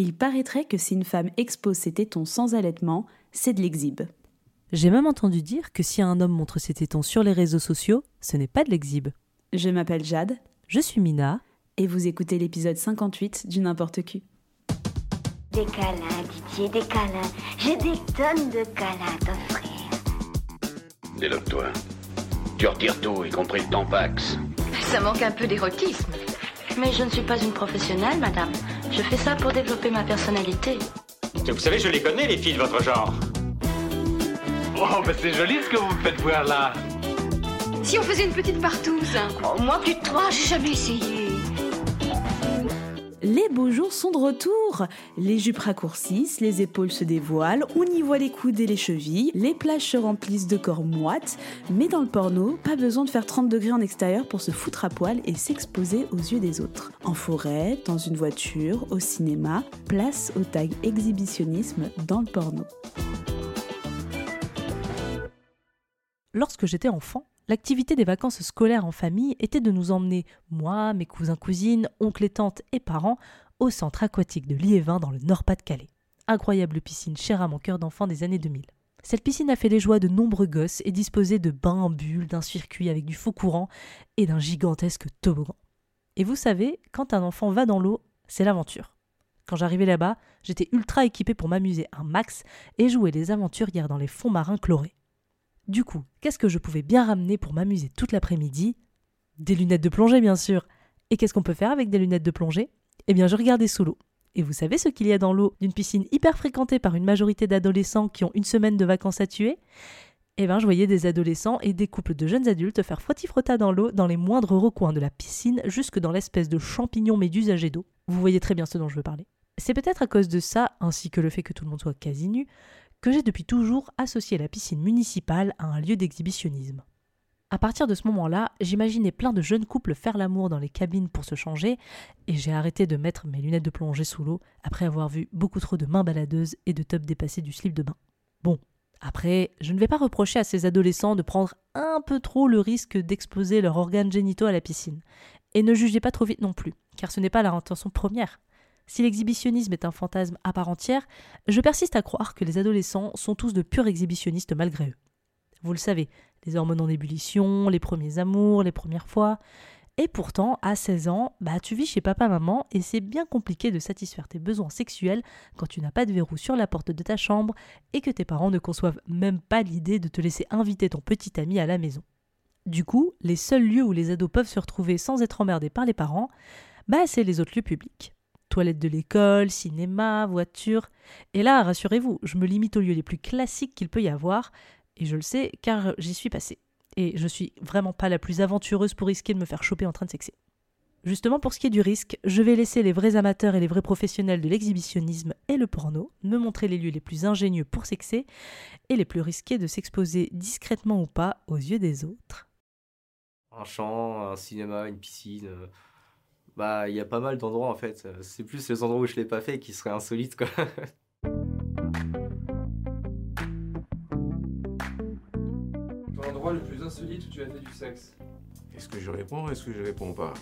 Il paraîtrait que si une femme expose ses tétons sans allaitement, c'est de l'exhibe. J'ai même entendu dire que si un homme montre ses tétons sur les réseaux sociaux, ce n'est pas de l'exhibe. Je m'appelle Jade. Je suis Mina. Et vous écoutez l'épisode 58 du N'importe qui. Des câlins, Didier, des câlins. J'ai des tonnes de câlins à t'offrir. Déloque-toi. Tu retires tout, y compris le tampax. Ça manque un peu d'érotisme. Mais je ne suis pas une professionnelle, madame. Je fais ça pour développer ma personnalité. Vous savez, je les connais, les filles de votre genre. Oh, ben c'est joli ce que vous me faites voir là. Si on faisait une petite partouze Oh, moi, plus de trois, j'ai jamais essayé. Les beaux jours sont de retour. Les jupes raccourcissent, les épaules se dévoilent, on y voit les coudes et les chevilles, les plages se remplissent de corps moites. Mais dans le porno, pas besoin de faire 30 degrés en extérieur pour se foutre à poil et s'exposer aux yeux des autres. En forêt, dans une voiture, au cinéma, place au tag exhibitionnisme dans le porno. Lorsque j'étais enfant, l'activité des vacances scolaires en famille était de nous emmener, moi, mes cousins, cousines, oncles et tantes et parents, au centre aquatique de Liévin dans le Nord-Pas-de-Calais. Incroyable piscine chère à mon cœur d'enfant des années 2000. Cette piscine a fait les joies de nombreux gosses et disposait de bains en bulles, d'un circuit avec du faux courant et d'un gigantesque toboggan. Et vous savez, quand un enfant va dans l'eau, c'est l'aventure. Quand j'arrivais là-bas, j'étais ultra équipé pour m'amuser un max et jouer les aventurières dans les fonds marins chlorés. Du coup, qu'est-ce que je pouvais bien ramener pour m'amuser toute l'après-midi? Des lunettes de plongée, bien sûr. Et qu'est-ce qu'on peut faire avec des lunettes de plongée? Eh bien, je regardais sous l'eau. Et vous savez ce qu'il y a dans l'eau? D'une piscine hyper fréquentée par une majorité d'adolescents qui ont une semaine de vacances à tuer? Eh bien, je voyais des adolescents et des couples de jeunes adultes faire frotti-frotta dans l'eau dans les moindres recoins de la piscine jusque dans l'espèce de champignon méduse âgé d'eau. Vous voyez très bien ce dont je veux parler. C'est peut-être à cause de ça, ainsi que le fait que tout le monde soit quasi nu, que j'ai depuis toujours associé la piscine municipale à un lieu d'exhibitionnisme. À partir de ce moment-là, j'imaginais plein de jeunes couples faire l'amour dans les cabines pour se changer, et j'ai arrêté de mettre mes lunettes de plongée sous l'eau après avoir vu beaucoup trop de mains baladeuses et de tops dépassés du slip de bain. Bon, après, je ne vais pas reprocher à ces adolescents de prendre un peu trop le risque d'exposer leurs organes génitaux à la piscine. Et ne jugez pas trop vite non plus, car ce n'est pas leur intention première. Si l'exhibitionnisme est un fantasme à part entière, je persiste à croire que les adolescents sont tous de purs exhibitionnistes malgré eux. Vous le savez, les hormones en ébullition, les premiers amours, les premières fois. Et pourtant, à 16 ans, bah tu vis chez papa-maman et c'est bien compliqué de satisfaire tes besoins sexuels quand tu n'as pas de verrou sur la porte de ta chambre et que tes parents ne conçoivent même pas l'idée de te laisser inviter ton petit ami à la maison. Du coup, les seuls lieux où les ados peuvent se retrouver sans être emmerdés par les parents, bah c'est les autres lieux publics. Toilettes de l'école, cinéma, voiture. Et là, rassurez-vous, je me limite aux lieux les plus classiques qu'il peut y avoir, et je le sais car j'y suis passée. Et je suis vraiment pas la plus aventureuse pour risquer de me faire choper en train de sexer. Justement, pour ce qui est du risque, je vais laisser les vrais amateurs et les vrais professionnels de l'exhibitionnisme et le porno me montrer les lieux les plus ingénieux pour sexer et les plus risqués de s'exposer discrètement ou pas aux yeux des autres. Un champ, un cinéma, une piscine. Euh, Bah, il y a pas mal d'endroits en fait. Euh, C'est plus les endroits où je l'ai pas fait qui seraient insolites quoi. Ton endroit le plus insolite où tu as fait du sexe? Est-ce que je réponds ou est-ce que je réponds pas?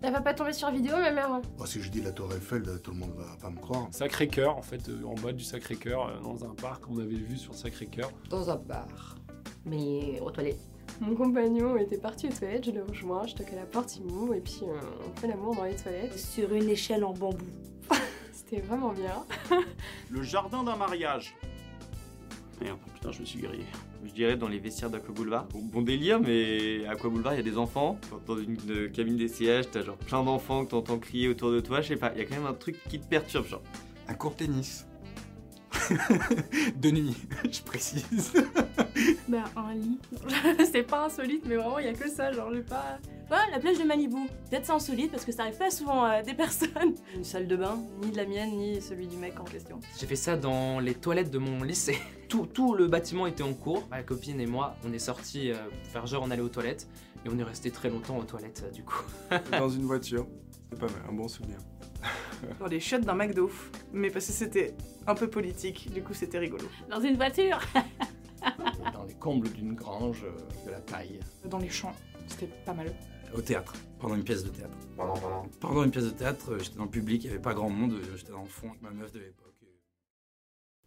Elle va pas tomber sur vidéo, ma mère. hein? Moi, si je dis la Tour Eiffel, tout le monde va pas me croire. Sacré-Cœur, en fait, euh, en bas du Sacré-Cœur, euh, dans un parc qu'on avait vu sur Sacré-Cœur. Dans un bar. Mais aux toilettes. Mon compagnon était parti aux toilettes, je le rejoins, je toque à la porte, il m'ouvre et puis euh, on fait l'amour dans les toilettes. Sur une échelle en bambou. C'était vraiment bien. Le jardin d'un mariage. Merde, putain, je me suis grillé. Je dirais dans les vestiaires d'Aqua Boulevard. Bon, bon délire, mais à Aqua Boulevard, il y a des enfants. Dans une euh, cabine des sièges, t'as genre plein d'enfants que t'entends crier autour de toi. Je sais pas, il y a quand même un truc qui te perturbe, genre. Un court tennis. De nuit, je précise. Bah, un lit. c'est pas insolite, mais vraiment, il y a que ça, genre, j'ai pas. Ouais, la plage de Malibu. Peut-être c'est insolite parce que ça arrive pas souvent à des personnes. Une salle de bain, ni de la mienne, ni celui du mec en question. J'ai fait ça dans les toilettes de mon lycée. Tout, tout le bâtiment était en cours. Ma copine et moi, on est sortis euh, pour faire genre on allait aux toilettes. Et on est resté très longtemps aux toilettes euh, du coup. Dans une voiture. C'est pas mal, un bon souvenir. Dans les chiottes d'un McDo. Mais parce que c'était un peu politique, du coup c'était rigolo. Dans une voiture Dans les combles d'une grange euh, de la taille. Dans les champs, c'était pas mal. au théâtre, pendant une pièce de théâtre. Pendant, pendant. Pendant une pièce de théâtre, euh, j'étais dans le public, il n'y avait pas grand monde, euh, j'étais dans le fond avec ma meuf de l'époque.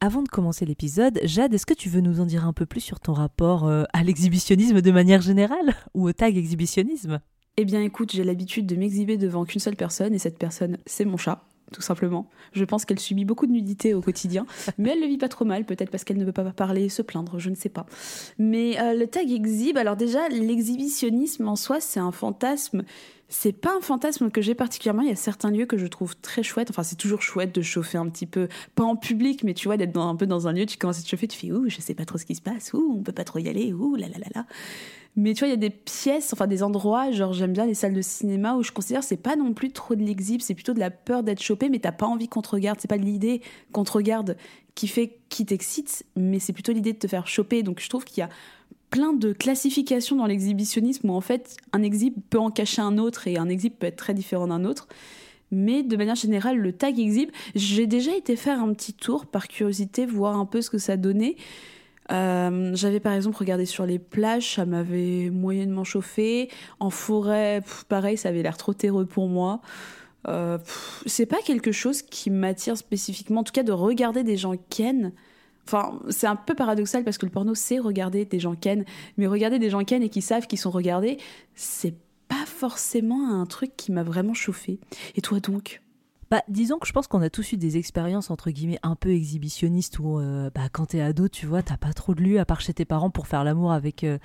Avant de commencer l'épisode, Jade, est-ce que tu veux nous en dire un peu plus sur ton rapport euh, à l'exhibitionnisme de manière générale ou au tag exhibitionnisme? Eh bien écoute, j'ai l'habitude de m'exhiber devant qu'une seule personne et cette personne, c'est mon chat tout simplement. Je pense qu'elle subit beaucoup de nudité au quotidien, mais elle le vit pas trop mal, peut-être parce qu'elle ne veut pas parler, se plaindre, je ne sais pas. Mais euh, le tag exhibe, alors déjà, l'exhibitionnisme en soi, c'est un fantasme. C'est pas un fantasme que j'ai particulièrement. Il y a certains lieux que je trouve très chouettes. Enfin, c'est toujours chouette de chauffer un petit peu, pas en public, mais tu vois, d'être un peu dans un lieu, tu commences à te chauffer, tu fais ouh, je sais pas trop ce qui se passe, ouh, on peut pas trop y aller, ouh, là là là là. Mais tu vois, il y a des pièces, enfin des endroits, genre j'aime bien les salles de cinéma où je considère c'est pas non plus trop de l'exhib, c'est plutôt de la peur d'être chopé, mais t'as pas envie qu'on te regarde. C'est pas l'idée qu'on te regarde qui fait qui t'excite, mais c'est plutôt l'idée de te faire choper. Donc je trouve qu'il y a plein de classifications dans l'exhibitionnisme où en fait un exhib peut en cacher un autre et un exhib peut être très différent d'un autre. Mais de manière générale, le tag exhib, j'ai déjà été faire un petit tour par curiosité, voir un peu ce que ça donnait. Euh, j'avais par exemple regardé sur les plages, ça m'avait moyennement chauffé. En forêt, pareil, ça avait l'air trop terreux pour moi. Euh, c'est pas quelque chose qui m'attire spécifiquement, en tout cas de regarder des gens ken. Enfin, c'est un peu paradoxal parce que le porno c'est regarder des gens ken, mais regarder des gens ken et qui savent qu'ils sont regardés, c'est pas forcément un truc qui m'a vraiment chauffé. Et toi donc? Bah, disons que je pense qu'on a tous eu des expériences entre guillemets un peu exhibitionnistes où euh, bah, quand t'es ado, tu vois, t'as pas trop de lieu à part chez tes parents pour faire l'amour avec euh,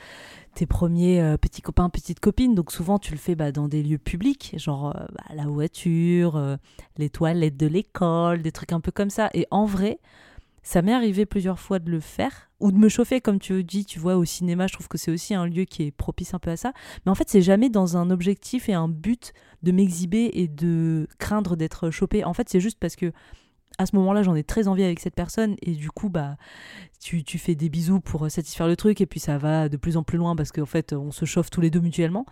tes premiers euh, petits copains, petites copines. Donc souvent tu le fais bah, dans des lieux publics, genre bah, la voiture, les toilettes de l'école, des trucs un peu comme ça. Et en vrai, ça m'est arrivé plusieurs fois de le faire ou de me chauffer, comme tu dis, tu vois, au cinéma. Je trouve que c'est aussi un lieu qui est propice un peu à ça. Mais en fait, c'est jamais dans un objectif et un but de m'exhiber et de craindre d'être chopé. En fait, c'est juste parce que à ce moment-là, j'en ai très envie avec cette personne et du coup, bah, tu, tu, fais des bisous pour satisfaire le truc et puis ça va de plus en plus loin parce qu'en fait, on se chauffe tous les deux mutuellement.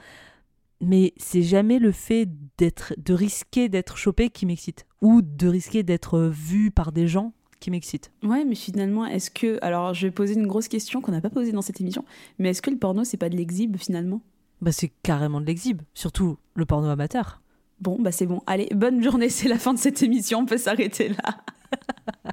Mais c'est jamais le fait d'être, de risquer d'être chopé qui m'excite ou de risquer d'être vu par des gens qui m'excite. Ouais, mais finalement, est-ce que. Alors, je vais poser une grosse question qu'on n'a pas posée dans cette émission, mais est-ce que le porno, c'est pas de l'exhibe finalement? Bah, c'est carrément de l'exhibe, surtout le porno amateur. Bon, bah, c'est bon. Allez, bonne journée, c'est la fin de cette émission, on peut s'arrêter là.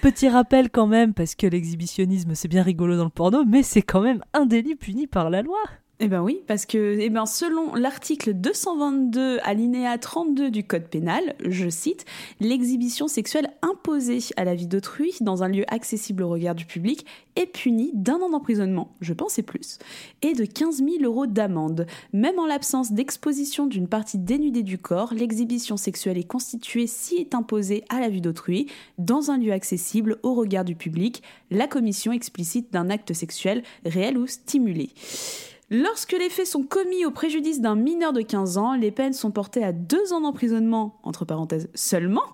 Petit rappel quand même, parce que l'exhibitionnisme c'est bien rigolo dans le porno, mais c'est quand même un délit puni par la loi. Eh ben oui, parce que eh ben selon l'article 222 alinéa 32 du Code pénal, je cite, l'exhibition sexuelle imposée à la vie d'autrui dans un lieu accessible au regard du public est punie d'un an d'emprisonnement, je pensais plus, et de 15 000 euros d'amende. Même en l'absence d'exposition d'une partie dénudée du corps, l'exhibition sexuelle est constituée si est imposée à la vue d'autrui dans un lieu accessible au regard du public, la commission explicite d'un acte sexuel réel ou stimulé. Lorsque les faits sont commis au préjudice d'un mineur de 15 ans, les peines sont portées à 2 ans d'emprisonnement, entre parenthèses seulement,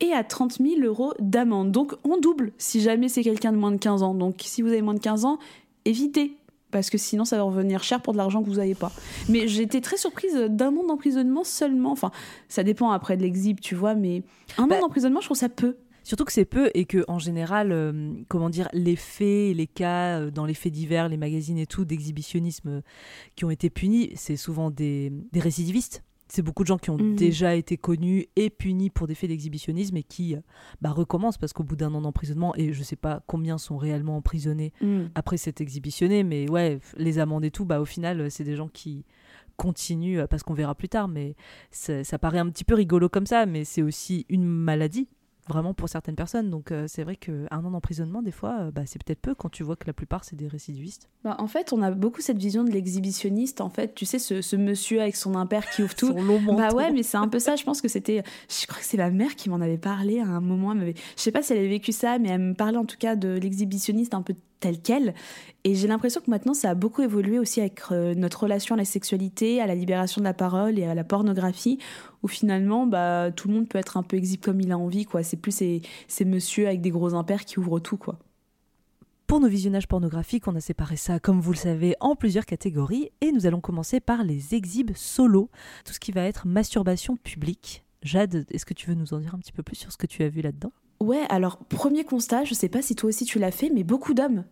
et à 30 000 euros d'amende. Donc on double si jamais c'est quelqu'un de moins de 15 ans. Donc si vous avez moins de 15 ans, évitez parce que sinon ça va revenir cher pour de l'argent que vous n'avez pas. Mais j'étais très surprise d'un an d'emprisonnement seulement. Enfin, ça dépend après de l'exhib, tu vois, mais un an Bah, d'emprisonnement, je trouve ça peu. Surtout que c'est peu et que en général, euh, comment dire, les faits, les cas euh, dans les faits divers, les magazines et tout d'exhibitionnisme euh, qui ont été punis, c'est souvent des, des récidivistes. C'est beaucoup de gens qui ont Mhm. déjà été connus et punis pour des faits d'exhibitionnisme et qui bah, recommencent parce qu'au bout d'un an d'emprisonnement, et je sais pas combien sont réellement emprisonnés Mhm. après s'être exhibitionné, mais ouais, les amendes et tout, bah, au final, c'est des gens qui continuent, parce qu'on verra plus tard, mais ça, ça paraît un petit peu rigolo comme ça, mais c'est aussi une maladie vraiment pour certaines personnes. Donc euh, c'est vrai qu'un an d'emprisonnement, des fois, euh, bah, c'est peut-être peu quand tu vois que la plupart, c'est des récidivistes. Bah, en fait, on a beaucoup cette vision de l'exhibitionniste. En fait, tu sais, ce, ce monsieur avec son impair qui ouvre tout. Son long bah ouais, mais c'est un peu ça. Je pense que c'était. Je crois que c'est ma mère qui m'en avait parlé à un moment. Elle m'avait- Je sais pas si elle avait vécu ça, mais elle me parlait en tout cas de l'exhibitionniste un peu tel quel. Et j'ai l'impression que maintenant, ça a beaucoup évolué aussi avec euh, notre relation à la sexualité, à la libération de la parole et à la pornographie, où finalement, bah, tout le monde peut être un peu exhibe comme il a envie. quoi. C'est plus ces, ces monsieur avec des gros impairs qui ouvrent tout. quoi. Pour nos visionnages pornographiques, on a séparé ça, comme vous le savez, en plusieurs catégories. Et nous allons commencer par les exhibes solo, tout ce qui va être masturbation publique. Jade, est-ce que tu veux nous en dire un petit peu plus sur ce que tu as vu là-dedans? Ouais, alors premier constat, je sais pas si toi aussi tu l'as fait, mais beaucoup d'hommes.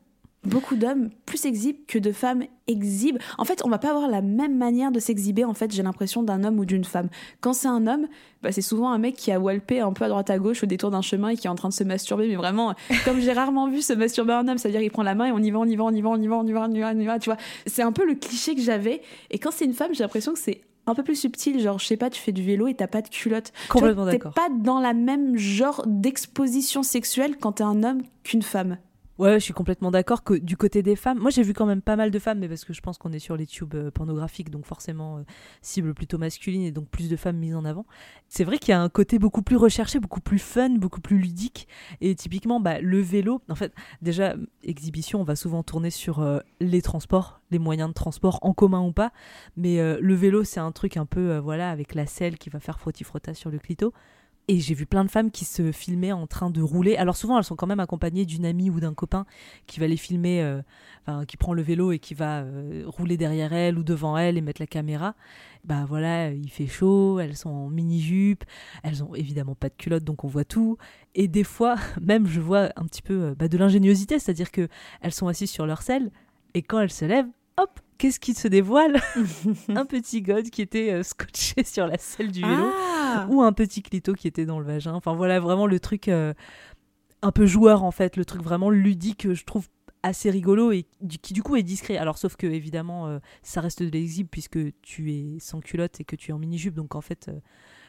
beaucoup d'hommes plus exhibent que de femmes exhibent. En fait, on va pas avoir la même manière de s'exhiber, en fait, j'ai l'impression, d'un homme ou d'une femme. Quand c'est un homme, bah, c'est souvent un mec qui a walpé un peu à droite à gauche au détour d'un chemin et qui est en train de se masturber, mais vraiment, comme j'ai rarement vu se masturber un homme, c'est-à-dire il prend la main et on y va, on y va, on y va, on y va, on y va, on y va, on y va, tu vois. C'est un peu le cliché que j'avais. Et quand c'est une femme, j'ai l'impression que c'est un peu plus subtil, genre je sais pas, tu fais du vélo et t'as pas de culotte. Complètement T'es d'accord. pas dans la même genre d'exposition sexuelle quand t'es un homme qu'une femme. Ouais, je suis complètement d'accord que du côté des femmes, moi j'ai vu quand même pas mal de femmes, mais parce que je pense qu'on est sur les tubes euh, pornographiques, donc forcément euh, cible plutôt masculine et donc plus de femmes mises en avant. C'est vrai qu'il y a un côté beaucoup plus recherché, beaucoup plus fun, beaucoup plus ludique. Et typiquement, bah, le vélo, en fait, déjà, exhibition, on va souvent tourner sur euh, les transports, les moyens de transport en commun ou pas. Mais le vélo, c'est un truc un peu, voilà, avec la selle qui va faire frotti-frotta sur le clito. Et j'ai vu plein de femmes qui se filmaient en train de rouler. Alors souvent, elles sont quand même accompagnées d'une amie ou d'un copain qui va les filmer, euh, qui prend le vélo et qui va euh, rouler derrière elle ou devant elle et mettre la caméra. Bah voilà, il fait chaud, elles sont en mini-jupe, elles ont évidemment pas de culotte, donc on voit tout. Et des fois, même, je vois un petit peu euh, bah, de l'ingéniosité, c'est-à-dire que elles sont assises sur leur selle et quand elles se lèvent, hop, qu'est-ce qui se dévoile Un petit god qui était euh, scotché sur la selle du vélo Ah ou un petit clito qui était dans le vagin. Enfin voilà, vraiment le truc euh, un peu joueur en fait, le truc vraiment ludique que je trouve assez rigolo et qui du coup est discret. Alors sauf que évidemment euh, ça reste de l'exhibe puisque tu es sans culotte et que tu es en mini-jupe. Donc en fait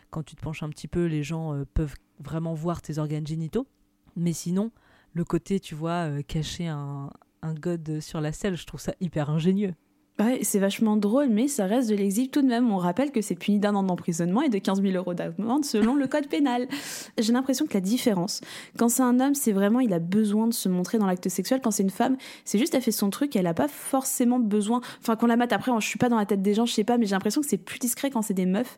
quand tu te penches un petit peu, les gens peuvent vraiment voir tes organes génitaux. Mais sinon, le côté, tu vois, cacher un, un god sur la selle, je trouve ça hyper ingénieux. Ouais, c'est vachement drôle, mais ça reste de l'exhibe tout de même. On rappelle que c'est puni d'un an d'emprisonnement et de 15 000 euros d'amende selon le code pénal. J'ai l'impression que la différence, quand c'est un homme, c'est vraiment, il a besoin de se montrer dans l'acte sexuel. Quand c'est une femme, c'est juste, elle fait son truc, elle a pas forcément besoin. Enfin, qu'on la mate après, je suis pas dans la tête des gens, je sais pas, mais j'ai l'impression que c'est plus discret quand c'est des meufs.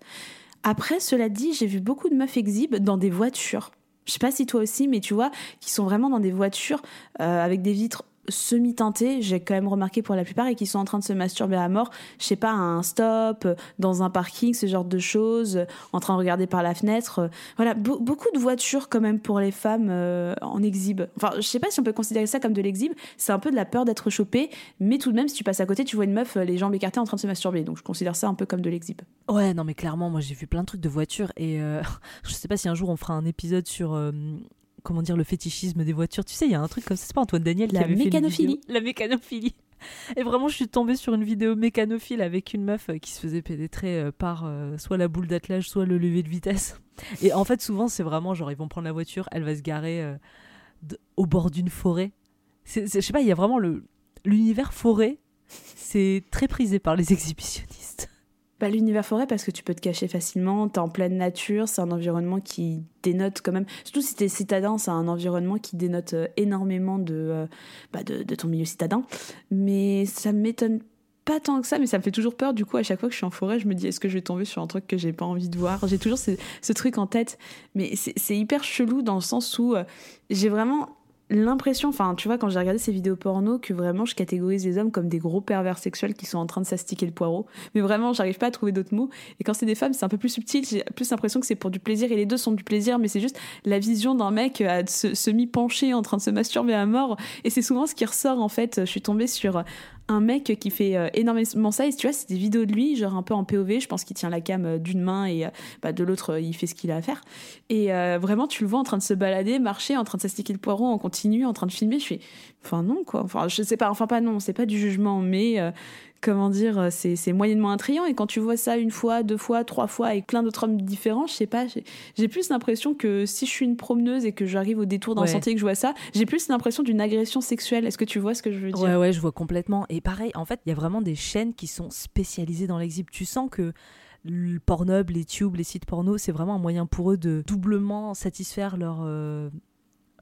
Après, cela dit, j'ai vu beaucoup de meufs exhibes dans des voitures. Je sais pas si toi aussi, mais tu vois, qui sont vraiment dans des voitures euh, avec des vitres semi-teintées, j'ai quand même remarqué pour la plupart, et qui sont en train de se masturber à mort, je sais pas, à un stop, dans un parking, ce genre de choses, en train de regarder par la fenêtre. Voilà, Be- beaucoup de voitures quand même pour les femmes euh, en exhibe. Enfin, je sais pas si on peut considérer ça comme de l'exhibe, c'est un peu de la peur d'être chopé, mais tout de même, si tu passes à côté, tu vois une meuf, euh, les jambes écartées, en train de se masturber. Donc je considère ça un peu comme de l'exhibe. Ouais, non, mais clairement, moi j'ai vu plein de trucs de voitures et euh, je sais pas si un jour on fera un épisode sur. euh, Comment dire, le fétichisme des voitures. Tu sais, il y a un truc comme ça, c'est pas Antoine Daniel qui La avait fait une mécanophilie. vidéo La mécanophilie. Et vraiment, je suis tombée sur une vidéo mécanophile avec une meuf euh, qui se faisait pénétrer euh, par euh, soit la boule d'attelage, soit le lever de vitesse. Et en fait, souvent, c'est vraiment genre, ils vont prendre la voiture, elle va se garer euh, au bord d'une forêt. Je sais pas, il y a vraiment l'univers forêt, c'est très prisé par les exhibitionnistes. Bah, L'univers forêt, parce que tu peux te cacher facilement, t'es en pleine nature, c'est un environnement qui dénote quand même. Surtout si t'es citadin, c'est un environnement qui dénote euh, énormément de, euh, bah, de, ton milieu citadin. Mais ça m'étonne pas tant que ça, mais ça me fait toujours peur. Du coup, à chaque fois que je suis en forêt, je me dis est-ce que je vais tomber sur un truc que j'ai pas envie de voir? J'ai toujours ce, truc en tête. Mais c'est c'est hyper chelou dans le sens où euh, j'ai vraiment l'impression, enfin, tu vois, quand j'ai regardé ces vidéos porno, que vraiment je catégorise les hommes comme des gros pervers sexuels qui sont en train de s'astiquer le poireau. Mais vraiment, j'arrive pas à trouver d'autres mots. Et quand c'est des femmes, c'est un peu plus subtil. J'ai plus l'impression que c'est pour du plaisir. Et les deux sont du plaisir, mais c'est juste la vision d'un mec à se, semi-penché en train de se masturber à mort. Et c'est souvent ce qui ressort, en fait. Je suis tombée sur un mec qui fait euh, énormément ça. Et tu vois, c'est des vidéos de lui, genre un peu en POV. Je pense qu'il tient la cam euh, d'une main et euh, bah, de l'autre, il fait ce qu'il a à faire. Et vraiment, tu le vois en train de se balader, marcher, en train de s'astiquer le poireau en continu, en train de filmer. Je fais, enfin non, quoi. Enfin, je sais pas, enfin pas non, c'est pas du jugement, mais comment dire, euh, c'est c'est moyennement attrayant. Et quand tu vois ça une fois, deux fois, trois fois avec plein d'autres hommes différents, je sais pas, j'ai- j'ai plus l'impression que si je suis une promeneuse et que j'arrive au détour d'un Ouais. sentier et que je vois ça, j'ai plus l'impression d'une agression sexuelle. Est-ce que tu vois ce que je veux dire? Ouais, ouais, je vois complètement. Et pareil, en fait, il y a vraiment des chaînes qui sont spécialisées dans l'exhib. Tu sens que le Pornhub, les tubes, les sites porno, c'est vraiment un moyen pour eux de doublement satisfaire leur, euh,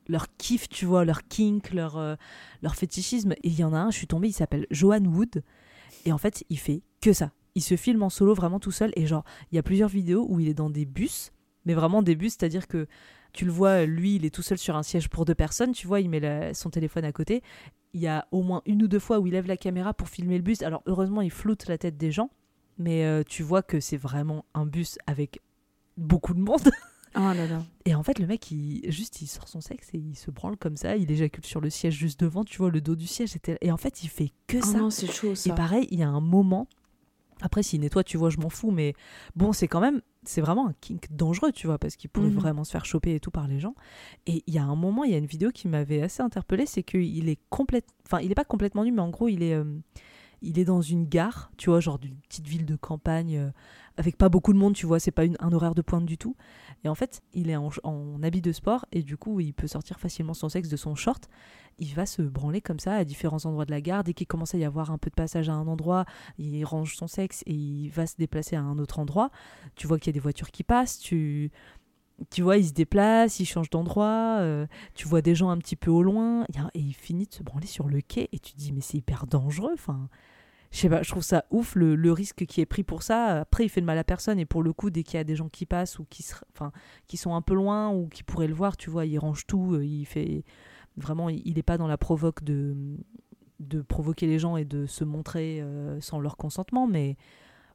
leur kiff, tu vois, leur kink, leur, euh, leur fétichisme. Et il y en a un, je suis tombée, il s'appelle Johan Wood. Et en fait, il fait que ça. Il se filme en solo vraiment tout seul. Et genre, il y a plusieurs vidéos où il est dans des bus, mais vraiment des bus, c'est-à-dire que tu le vois, lui, il est tout seul sur un siège pour deux personnes, tu vois, il met son téléphone à côté. Il y a au moins une ou deux fois où il lève la caméra pour filmer le bus. Alors, heureusement, il floute la tête des gens, mais euh, tu vois que c'est vraiment un bus avec beaucoup de monde. Oh là là. Et en fait, le mec, il, juste, il sort son sexe et il se branle comme ça. Il éjacule sur le siège juste devant, tu vois, le dos du siège. Et en fait, il fait que Oh ça. non, c'est chaud, ça. Et pareil, il y a un moment. Après, s'il nettoie, tu vois, je m'en fous. Mais bon, c'est quand même. C'est vraiment un kink dangereux, tu vois, parce qu'il pourrait Mhm. vraiment se faire choper et tout par les gens. Et il y a un moment, il y a une vidéo qui m'avait assez interpellée. C'est qu'il est complète. Enfin, il est pas complètement nu, mais en gros, il est. euh, il est dans une gare, tu vois, genre d'une petite ville de campagne, euh, avec pas beaucoup de monde, tu vois, c'est pas une- un horaire de pointe du tout. Et en fait, il est en, habit de sport et du coup, il peut sortir facilement son sexe de son short. Il va se branler comme ça à différents endroits de la gare. Dès qu'il commence à y avoir un peu de passage à un endroit, il range son sexe et il va se déplacer à un autre endroit. Tu vois qu'il y a des voitures qui passent, tu, tu vois, il se déplace, il change d'endroit, euh, tu vois des gens un petit peu au loin, et il finit de se branler sur le quai et tu te dis, mais c'est hyper dangereux. Enfin, je sais trouve ça ouf le, risque qui est pris pour ça. Après, il fait de mal à personne et pour le coup, dès qu'il y a des gens qui passent ou qui, sont un peu loin ou qui pourraient le voir, tu vois, il range tout, euh, il fait vraiment, il n'est pas dans la provoque de de provoquer les gens et de se montrer euh, sans leur consentement, mais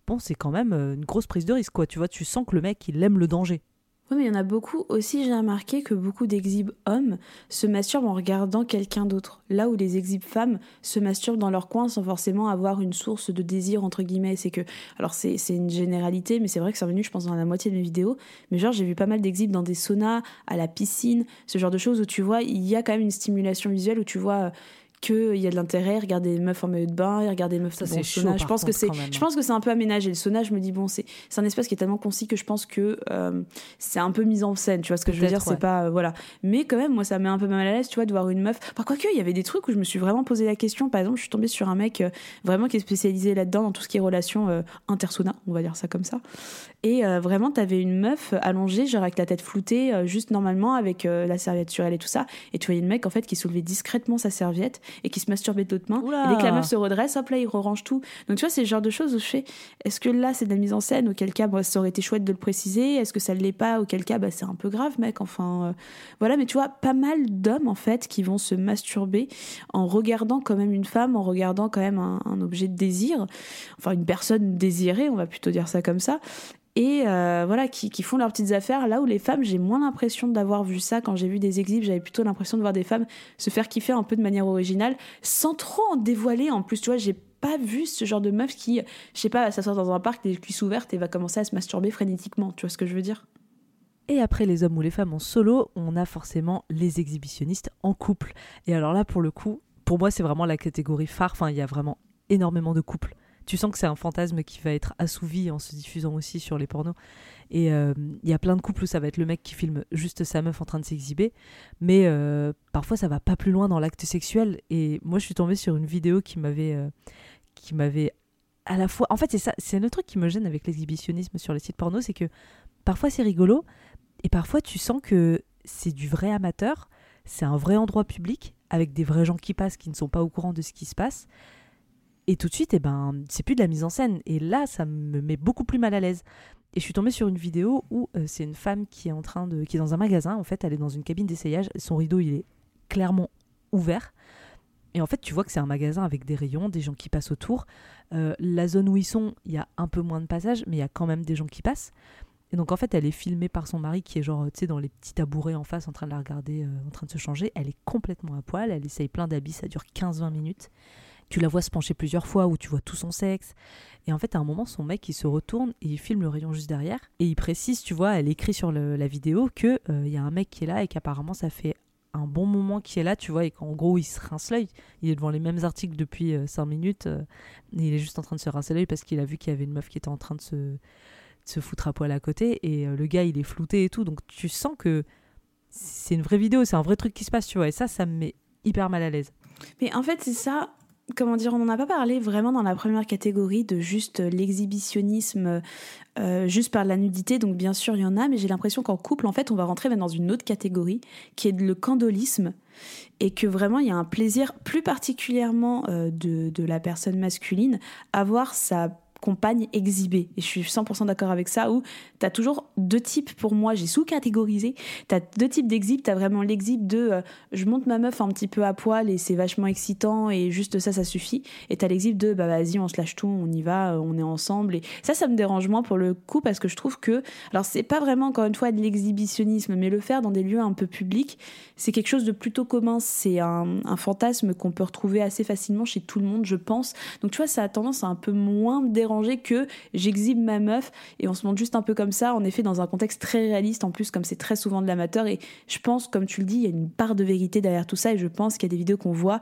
bon, c'est quand même euh, une grosse prise de risque, quoi. Tu vois, tu sens que le mec, il aime le danger. Oui, mais il y en a beaucoup aussi, j'ai remarqué que beaucoup d'exhibes hommes se masturbent en regardant quelqu'un d'autre. Là où les exhibes femmes se masturbent dans leur coin sans forcément avoir une source de désir, entre guillemets. C'est que, alors c'est une généralité, mais c'est vrai que c'est revenu, je pense, dans la moitié de mes vidéos. Mais genre, j'ai vu pas mal d'exhibes dans des saunas, à la piscine, ce genre de choses où tu vois, il y a quand même une stimulation visuelle où tu vois. Qu'il y a de l'intérêt, regarder des meufs en maillot de bain, regarder des meufs Ça, chaud, sauna. Je pense que c'est, même, je hein. pense que c'est un peu aménagé. Le sauna, je me dis bon, c'est, c'est un espace qui est tellement concis que je pense que euh, c'est un peu mis en scène. Tu vois ce que je veux dire? C'est ouais. pas euh, voilà. Mais quand même, moi, ça me met un peu mal à l'aise, tu vois, de voir une meuf. Par quoi que, il y avait des trucs où je me suis vraiment posé la question. Par exemple, je suis tombée sur un mec euh, vraiment qui est spécialisé là-dedans dans tout ce qui est relations intersauna, on va dire ça comme ça. Et euh, vraiment, t'avais une meuf allongée, genre avec la tête floutée, euh, juste normalement avec euh, la serviette sur elle et tout ça. Et tu voyais le mec en fait qui soulevait discrètement sa serviette et qui se masturbait de l'autre main. Oula. Et dès que la meuf se redresse, hop là, il range tout. Donc tu vois, c'est le genre de choses où je fais est-ce que là c'est de la mise en scène? Auquel cas, bah, ça aurait été chouette de le préciser. Est-ce que ça ne l'est pas? Auquel cas, bah, c'est un peu grave, mec. Enfin, euh, voilà. Mais tu vois, pas mal d'hommes en fait qui vont se masturber en regardant quand même une femme, en regardant quand même un, un objet de désir, enfin une personne désirée, on va plutôt dire ça comme ça et euh, voilà qui, font leurs petites affaires là où les femmes j'ai moins l'impression d'avoir vu ça quand j'ai vu des exhibes j'avais plutôt l'impression de voir des femmes se faire kiffer un peu de manière originale sans trop en dévoiler en plus tu vois j'ai pas vu ce genre de meuf qui je sais pas s'asseoir dans un parc les cuisses ouvertes et va commencer à se masturber frénétiquement tu vois ce que je veux dire? Et après les hommes ou les femmes en solo, on a forcément les exhibitionnistes en couple. Et alors là, pour le coup, pour moi, c'est vraiment la catégorie phare. Enfin, il y a vraiment énormément de couples. Tu sens que c'est un fantasme qui va être assouvi en se diffusant aussi sur les pornos. Et euh, il y a plein de couples où ça va être le mec qui filme juste sa meuf en train de s'exhiber. Mais euh, parfois, ça va pas plus loin dans l'acte sexuel. Et moi, je suis tombée sur une vidéo qui m'avait. euh, qui m'avait à la fois. En fait, c'est ça, c'est le truc qui me gêne avec l'exhibitionnisme sur les sites porno, c'est que parfois c'est rigolo et parfois tu sens que c'est du vrai amateur, c'est un vrai endroit public avec des vrais gens qui passent qui ne sont pas au courant de ce qui se passe. Et tout de suite, eh ben, c'est plus de la mise en scène. Et là, ça me met beaucoup plus mal à l'aise. Et je suis tombée sur une vidéo où euh, c'est une femme qui est en train de, qui est dans un magasin. En fait, elle est dans une cabine d'essayage. Son rideau, il est clairement ouvert. Et en fait, tu vois que c'est un magasin avec des rayons, des gens qui passent autour. Euh, la zone où ils sont, il y a un peu moins de passages, mais il y a quand même des gens qui passent. Et donc, en fait, elle est filmée par son mari qui est genre, tu sais, dans les petits tabourets en face, en train de la regarder, euh, en train de se changer. Elle est complètement à poil. Elle essaye plein d'habits. Ça dure 15-20 minutes. Tu la vois se pencher plusieurs fois où tu vois tout son sexe. Et en fait, à un moment, son mec, il se retourne et il filme le rayon juste derrière. Et il précise, tu vois, elle écrit sur la vidéo euh, il y a un mec qui est là et qu'apparemment, ça fait un bon moment qui est là, tu vois, et qu'en gros, il se rince l'œil. Il est devant les mêmes articles depuis 5 minutes. euh, il est juste en train de se rincer l'œil parce qu'il a vu qu'il y avait une meuf qui était en train de se, de se foutre à poil à côté. Et euh, le gars, il est flouté et tout. Donc, tu sens que c'est une vraie vidéo, c'est un vrai truc qui se passe, tu vois. Et ça, ça me met hyper mal à l'aise. Mais en fait, c'est ça. Comment dire, on n'en a pas parlé vraiment dans la première catégorie de juste euh, l'exhibitionnisme euh, juste par la nudité. Donc bien sûr, il y en a, mais j'ai l'impression qu'en couple, en fait, on va rentrer dans une autre catégorie qui est le candolisme et que vraiment il y a un plaisir plus particulièrement euh, de, de la personne masculine à voir sa compagne exhibée. Et je suis 100% d'accord avec ça, où tu as toujours deux types, pour moi, j'ai sous-catégorisé. Tu as deux types d'exhib. Tu as vraiment l'exhib de euh, je monte ma meuf un petit peu à poil et c'est vachement excitant et juste ça, ça suffit. Et tu as l'exhib de bah vas-y, on se lâche tout, on y va, euh, on est ensemble. Et ça, ça me dérange moins pour le coup parce que je trouve que, alors c'est pas vraiment encore une fois de l'exhibitionnisme, mais le faire dans des lieux un peu publics, c'est quelque chose de plutôt commun. C'est un, un fantasme qu'on peut retrouver assez facilement chez tout le monde, je pense. Donc tu vois, ça a tendance à un peu moins me déranger que j'exhibe ma meuf et on se montre juste un peu comme ça, en effet, dans un contexte très réaliste, en plus, comme c'est très souvent de l'amateur. Et je pense, comme tu le dis, il y a une part de vérité derrière tout ça et je pense qu'il y a des vidéos qu'on voit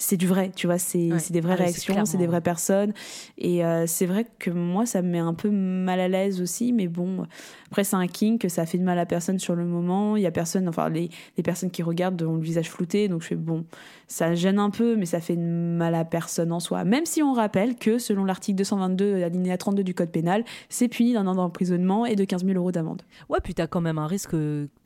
c'est du vrai, tu vois, c'est c'est des vraies Ah réactions, c'est des vraies personnes. Et euh, c'est vrai que moi, ça me met un peu mal à l'aise aussi, mais bon, après, c'est un kink, ça fait de mal à personne sur le moment. Il y a personne, enfin, les, les personnes qui regardent ont le visage flouté, donc je fais bon, ça gêne un peu, mais ça fait de mal à personne en soi. Même si on rappelle que, selon l'article 222, alinéa 32 du Code pénal, c'est puni d'un an d'emprisonnement et de 15 000 euros d'amende. Ouais, puis t'as quand même un risque.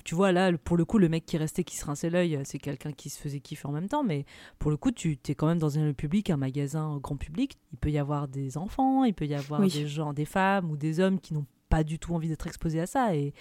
Euh, Tu vois, là, pour le coup, le mec qui restait, qui se rinçait l'œil, c'est quelqu'un qui se faisait kiffer en même temps. Mais pour le coup, tu es quand même dans un lieu public, un magasin grand public. Il peut y avoir des enfants, il peut y avoir Oui. des gens, des femmes ou des hommes qui n'ont pas du tout envie d'être exposés à ça. Et,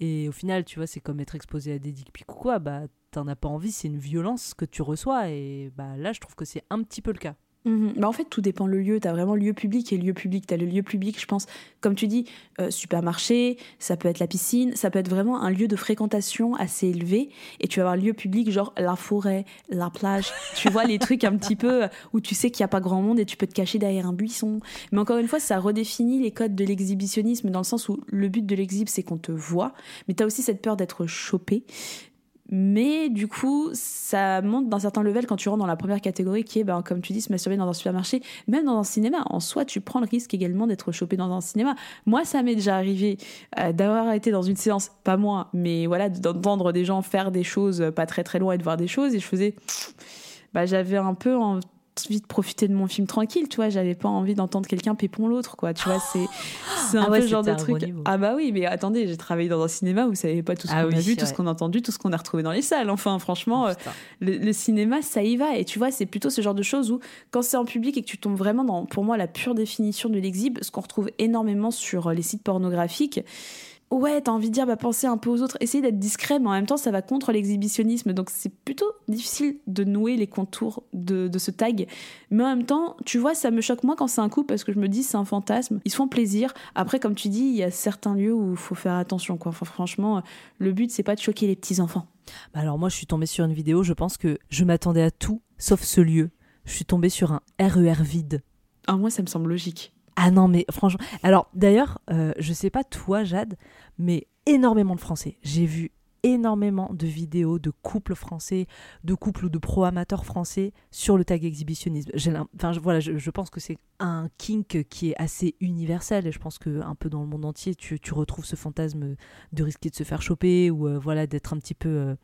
et au final, tu vois, c'est comme être exposé à des dick pics ou quoi. Bah, t'en as pas envie, c'est une violence que tu reçois. Et bah, là, je trouve que c'est un petit peu le cas. Mhm. Bah en fait, tout dépend le lieu. Tu as vraiment lieu public et lieu public. Tu as le lieu public, je pense, comme tu dis, euh, supermarché, ça peut être la piscine, ça peut être vraiment un lieu de fréquentation assez élevé. Et tu vas avoir lieu public, genre la forêt, la plage. tu vois, les trucs un petit peu euh, où tu sais qu'il n'y a pas grand monde et tu peux te cacher derrière un buisson. Mais encore une fois, ça redéfinit les codes de l'exhibitionnisme dans le sens où le but de l'exhib, c'est qu'on te voit. Mais tu as aussi cette peur d'être chopé. Mais du coup, ça monte d'un certain level quand tu rentres dans la première catégorie qui est, ben, comme tu dis, se masturber dans un supermarché, même dans un cinéma. En soi, tu prends le risque également d'être chopé dans un cinéma. Moi, ça m'est déjà arrivé euh, d'avoir été dans une séance, pas moi, mais voilà, d'entendre des gens faire des choses euh, pas très très loin et de voir des choses. Et je faisais. Bah, j'avais un peu envie de profiter de mon film tranquille, tu vois. J'avais pas envie d'entendre quelqu'un pépon l'autre, quoi. Tu vois, c'est c'est un Ah ouais, peu le genre de truc. Ah bah oui, mais attendez, j'ai travaillé dans un cinéma, vous savez pas tout ce Ah qu'on a vu, tout ce qu'on a entendu, tout ce qu'on a retrouvé dans les salles. Enfin, franchement, euh, le, le cinéma, ça y va. Et tu vois, c'est plutôt ce genre de choses où, quand c'est en public et que tu tombes vraiment dans, pour moi, la pure définition de l'exhib, ce qu'on retrouve énormément sur euh, les sites pornographiques. Ouais, t'as envie de dire, bah, pensez un peu aux autres, essayez d'être discret, mais en même temps, ça va contre l'exhibitionnisme. Donc, c'est plutôt difficile de nouer les contours de, de ce tag. Mais en même temps, tu vois, ça me choque moins quand c'est un coup parce que je me dis, c'est un fantasme. Ils se font plaisir. Après, comme tu dis, il y a certains lieux où il faut faire attention, quoi. Enfin, franchement, le but, c'est pas de choquer les petits-enfants. Bah alors moi, je suis tombée sur une vidéo, je pense que je m'attendais à tout, sauf ce lieu. Je suis tombée sur un RER vide. Ah, moi, ça me semble logique. Ah non, mais franchement. Alors, d'ailleurs, euh, je sais pas toi, Jade, mais énormément de Français. J'ai vu énormément de vidéos de couples français, de couples ou de pro-amateurs français sur le tag exhibitionnisme. Enfin, je- voilà, je, pense que c'est un kink qui est assez universel et je pense que un peu dans le monde entier, tu, tu retrouves ce fantasme de risquer de se faire choper ou euh, voilà d'être un petit peu euh,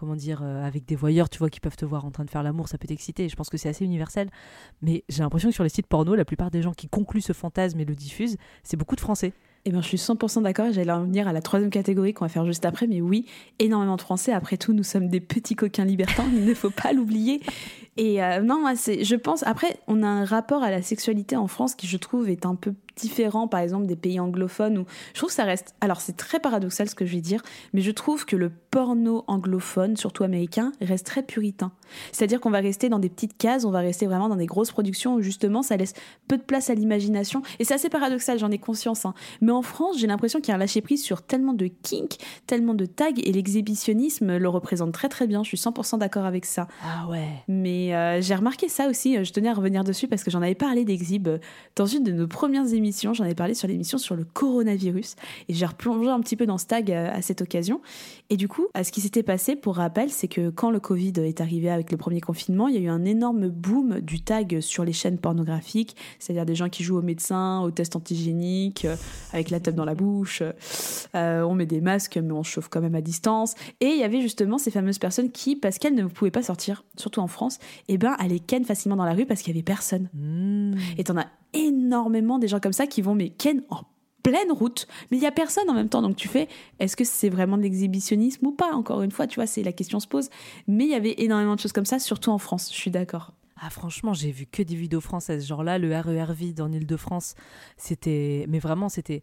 comment dire, euh, avec des voyeurs, tu vois, qui peuvent te voir en train de faire l'amour, ça peut t'exciter. Je pense que c'est assez universel. Mais j'ai l'impression que sur les sites porno, la plupart des gens qui concluent ce fantasme et le diffusent, c'est beaucoup de Français. Eh ben, je suis 100% d'accord. J'allais en venir à la troisième catégorie qu'on va faire juste après. Mais oui, énormément de Français. Après tout, nous sommes des petits coquins libertins. il ne faut pas l'oublier. Et euh, non, moi, c'est, je pense. Après, on a un rapport à la sexualité en France qui, je trouve, est un peu différent, par exemple, des pays anglophones où je trouve que ça reste. Alors, c'est très paradoxal ce que je vais dire, mais je trouve que le porno anglophone, surtout américain, reste très puritain. C'est-à-dire qu'on va rester dans des petites cases, on va rester vraiment dans des grosses productions où justement ça laisse peu de place à l'imagination. Et c'est assez paradoxal, j'en ai conscience. hein. Mais en France, j'ai l'impression qu'il y a un lâcher prise sur tellement de kink, tellement de tags, et l'exhibitionnisme le représente très très bien. Je suis 100% d'accord avec ça. Ah ouais. Mais euh, j'ai remarqué ça aussi, euh, je tenais à revenir dessus parce que j'en avais parlé d'Exhib euh, dans une de nos premières émissions. J'en avais parlé sur l'émission sur le coronavirus et j'ai replongé un petit peu dans ce tag à cette occasion. Et du coup, ce qui s'était passé, pour rappel, c'est que quand le Covid est arrivé avec le premier confinement, il y a eu un énorme boom du tag sur les chaînes pornographiques, c'est-à-dire des gens qui jouent au médecin, aux tests antigéniques, avec la teub dans la bouche. On met des masques, mais on chauffe quand même à distance. Et il y avait justement ces fameuses personnes qui, parce qu'elles ne pouvaient pas sortir, surtout en France, et ben allaient ken facilement dans la rue parce qu'il y avait personne. Et t'en as énormément des gens comme ça qui vont mais ken en pleine route, mais il y a personne en même temps. Donc tu fais, est-ce que c'est vraiment de l'exhibitionnisme ou pas Encore une fois, tu vois, c'est la question se pose. Mais il y avait énormément de choses comme ça, surtout en France. Je suis d'accord. Ah franchement, j'ai vu que des vidéos françaises. Genre là, le RER vide en Ile-de-France, c'était... Mais vraiment, c'était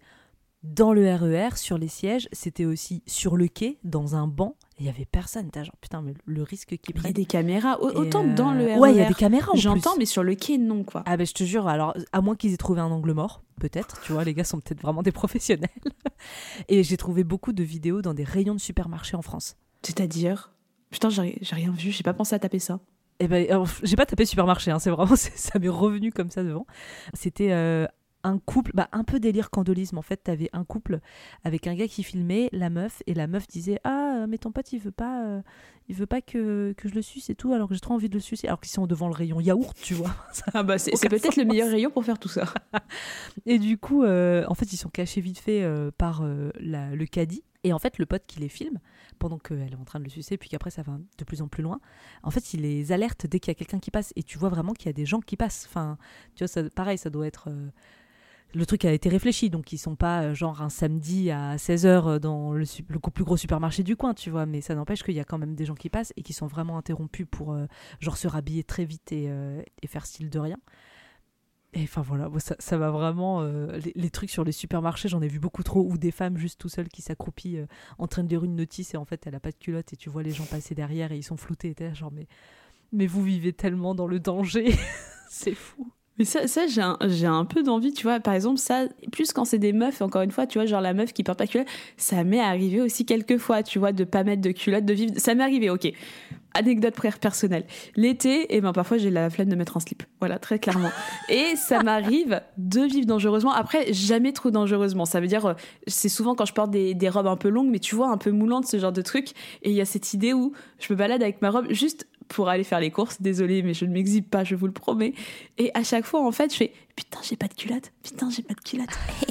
dans le RER, sur les sièges. C'était aussi sur le quai, dans un banc. Il y avait personne. T'as genre, putain, mais le risque qu'ils Il y a prennent. des caméras. Autant euh, dans le RER. Ouais, il y a des caméras en J'entends, mais sur le quai, non, quoi. Ah ben je te jure, alors à moins qu'ils aient trouvé un angle mort, peut-être, tu vois, les gars sont peut-être vraiment des professionnels. Et j'ai trouvé beaucoup de vidéos dans des rayons de supermarché en France. C'est-à-dire? Putain, j'ai rien vu, j'ai pas pensé à taper ça. Eh ben, alors, j'ai pas tapé supermarché, hein, c'est vraiment, ça m'est revenu comme ça devant. C'était euh, un couple, bah, un peu délire candolisme en fait. T'avais un couple avec un gars qui filmait, la meuf, et la meuf disait Ah, mais ton pote il veut pas, euh, il veut pas que, que je le suce et tout, alors que j'ai trop envie de le sucer. Alors qu'ils sont devant le rayon yaourt, tu vois. Ah bah c'est peut-être le meilleur rayon pour faire tout ça. Et du coup, euh, en fait, ils sont cachés vite fait euh, par la- le caddie. Et en fait, le pote qui les filme, pendant qu'elle est en train de le sucer, puis qu'après ça va de plus en plus loin, en fait, il les alerte dès qu'il y a quelqu'un qui passe. Et tu vois vraiment qu'il y a des gens qui passent. Enfin, tu vois, ça, pareil, ça doit être. euh, le truc a été réfléchi, donc ils sont pas euh, genre un samedi à 16h dans le, plus gros supermarché du coin, tu vois, mais ça n'empêche qu'il y a quand même des gens qui passent et qui sont vraiment interrompus pour euh, genre se rhabiller très vite et, euh, faire style de rien. Et enfin voilà, ça, va vraiment. euh, les, trucs sur les supermarchés, j'en ai vu beaucoup trop. Ou des femmes juste tout seules qui s'accroupissent euh, en train de lire une notice et en fait elle a pas de culotte et tu vois les gens passer derrière et ils sont floutés. Et t'es genre, mais, mais vous vivez tellement dans le danger. C'est fou. Mais ça, ça j'ai un, j'ai un peu d'envie, tu vois. Par exemple, ça, plus quand c'est des meufs, encore une fois, tu vois, genre la meuf qui porte pas de culotte, ça m'est arrivé aussi quelques fois, tu vois, de pas mettre de culotte, de vivre. Ça m'est arrivé, ok. Anecdote personnelle. L'été, et ben parfois j'ai la flemme de mettre un slip. Voilà, très clairement. Et ça m'arrive de vivre dangereusement. Après, jamais trop dangereusement. Ça veut dire, euh, c'est souvent quand je porte des, des robes un peu longues, mais tu vois, un peu moulantes, ce genre de truc. Et il y a cette idée où je me balade avec ma robe juste pour aller faire les courses. Désolée, mais je ne m'exhibe pas, je vous le promets. Et à chaque fois, en fait, je fais putain, j'ai pas de culotte. Putain, j'ai pas de culotte.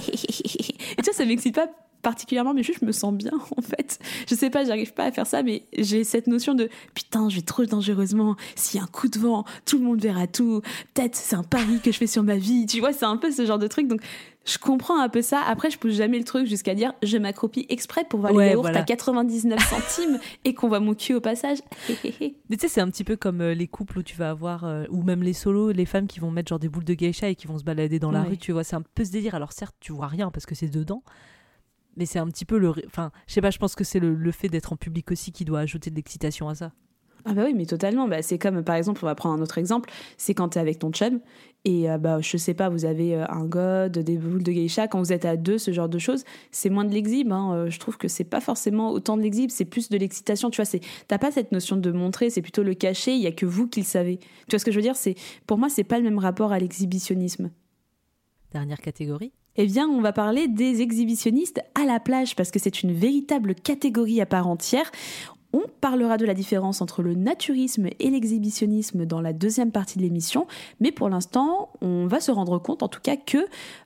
Et tu vois, ça m'excite pas particulièrement, mais juste je me sens bien en fait. Je sais pas, j'arrive pas à faire ça, mais j'ai cette notion de putain, je vais trop dangereusement. S'il y a un coup de vent, tout le monde verra tout. Peut-être c'est un pari que je fais sur ma vie. Tu vois, c'est un peu ce genre de truc. Donc je comprends un peu ça. Après, je pousse jamais le truc jusqu'à dire je m'accroupis exprès pour voir Ouais, les yaourts voilà. à 99 centimes et qu'on voit mon cul au passage. Mais tu sais, c'est un petit peu comme euh, les couples où tu vas avoir, euh, ou même les solos, les femmes qui vont mettre genre des boules de geisha et qui vont se balader dans la Ouais. rue, tu vois, c'est un peu ce délire. Alors certes, tu vois rien parce que c'est dedans, mais c'est un petit peu le... Enfin, je sais pas, je pense que c'est le, le fait d'être en public aussi qui doit ajouter de l'excitation à ça. Ah bah oui, mais totalement. Bah, c'est comme, par exemple, on va prendre un autre exemple, c'est quand t'es avec ton chum et euh, bah, je sais pas, vous avez euh, un god, des boules de geisha, quand vous êtes à deux, ce genre de choses, c'est moins de l'exhibe. hein. Euh, je trouve que c'est pas forcément autant de l'exhibe, c'est plus de l'excitation. Tu vois, c'est t'as pas cette notion de montrer, c'est plutôt le cacher. Il y a que vous qui le savez. Tu vois ce que je veux dire? C'est pour moi, c'est pas le même rapport à l'exhibitionnisme. Dernière catégorie. Eh bien, on va parler des exhibitionnistes à la plage parce que c'est une véritable catégorie à part entière. On parlera de la différence entre le naturisme et l'exhibitionnisme dans la deuxième partie de l'émission, mais pour l'instant, on va se rendre compte en tout cas que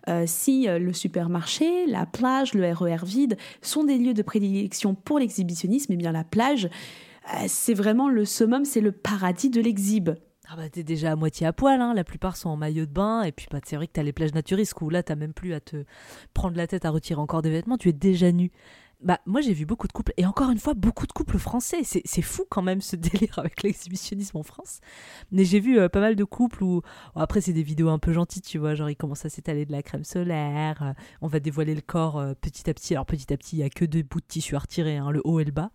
euh, si euh, le supermarché, la plage, le RER vide sont des lieux de prédilection pour l'exhibitionnisme, eh bien la plage, euh, c'est vraiment le summum, c'est le paradis de l'exhibe. Ah bah t'es déjà à moitié à poil, hein. la plupart sont en maillot de bain, et puis bah, c'est vrai que t'as les plages naturistes où là t'as même plus à te prendre la tête à retirer encore des vêtements, tu es déjà nu. Bah moi j'ai vu beaucoup de couples, et encore une fois beaucoup de couples français, c'est fou quand même ce délire avec l'exhibitionnisme en France. Mais j'ai vu euh, pas mal de couples où, bon, après c'est des vidéos un peu gentilles, tu vois, genre ils commencent à s'étaler de la crème solaire, euh, on va dévoiler le corps euh, petit à petit, alors petit à petit il y a que deux bouts de tissu à retirer, hein, le haut et le bas,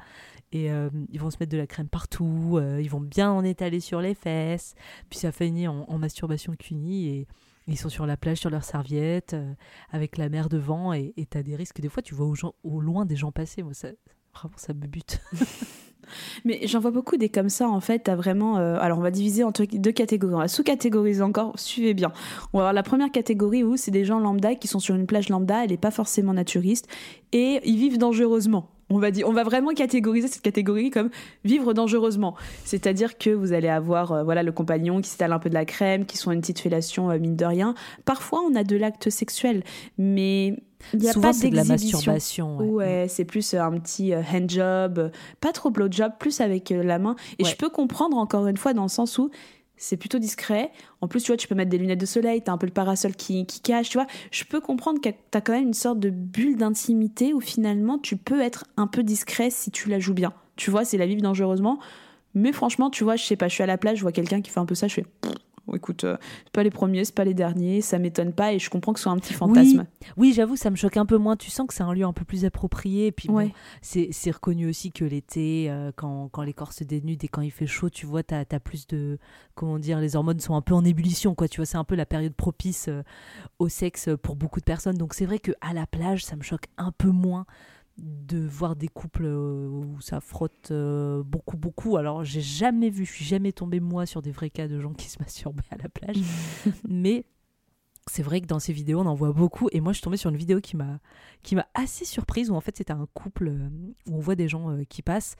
et ils vont se mettre de la crème partout, ils vont bien en étaler sur les fesses, puis ça finit en, en masturbation cunie et ils sont sur la plage sur leurs serviettes euh, avec la mer devant et et t'as des risques des fois tu vois au, loin des gens passer moi ça vraiment ça me bute Mais j'en vois beaucoup des comme ça en fait. T'as vraiment. euh, alors on va diviser en deux deux catégories. On va sous-catégoriser encore. Suivez bien. On va avoir la première catégorie où c'est des gens lambda qui sont sur une plage lambda. Elle n'est pas forcément naturiste et ils vivent dangereusement. On va dire, on va vraiment catégoriser cette catégorie comme vivre dangereusement. C'est-à-dire que vous allez avoir euh, voilà le compagnon qui s'étale un peu de la crème, qui sont une petite fellation euh, mine de rien. Parfois on a de l'acte sexuel, mais il n'y a Souvent, pas c'est de la masturbation, ouais. Ouais, c'est plus euh, un petit hand job, pas trop blow job, plus avec la main. Et je peux comprendre encore une fois dans le sens où c'est plutôt discret. En plus, tu vois, tu peux mettre des lunettes de soleil, t'as un peu le parasol qui, qui cache, tu vois. Je peux comprendre que t'as quand même une sorte de bulle d'intimité où finalement tu peux être un peu discret si tu la joues bien. Tu vois, c'est la vivre dangereusement. Mais franchement, tu vois, je sais pas, je suis à la plage, je vois quelqu'un qui fait un peu ça, je fais. Écoute, euh, c'est pas les premiers, c'est pas les derniers, ça m'étonne pas et je comprends que ce soit un petit fantasme. Oui, oui j'avoue, ça me choque un peu moins. Tu sens que c'est un lieu un peu plus approprié. Et puis, bon, Ouais. c'est c'est reconnu aussi que l'été, euh, quand, quand les corps se dénudent et quand il fait chaud, tu vois, t'as as plus de. Comment dire Les hormones sont un peu en ébullition, quoi. Tu vois, c'est un peu la période propice euh, au sexe pour beaucoup de personnes. Donc, c'est vrai qu'à la plage, ça me choque un peu moins de voir des couples euh, où ça frotte euh, beaucoup beaucoup. Alors j'ai jamais vu je suis jamais tombée moi sur des vrais cas de gens qui se masturbaient à la plage. Mais c'est vrai que dans ces vidéos on en voit beaucoup. Et moi je suis tombée sur une vidéo qui m'a qui m'a assez surprise où en fait c'était un couple euh, où on voit des gens euh, qui passent.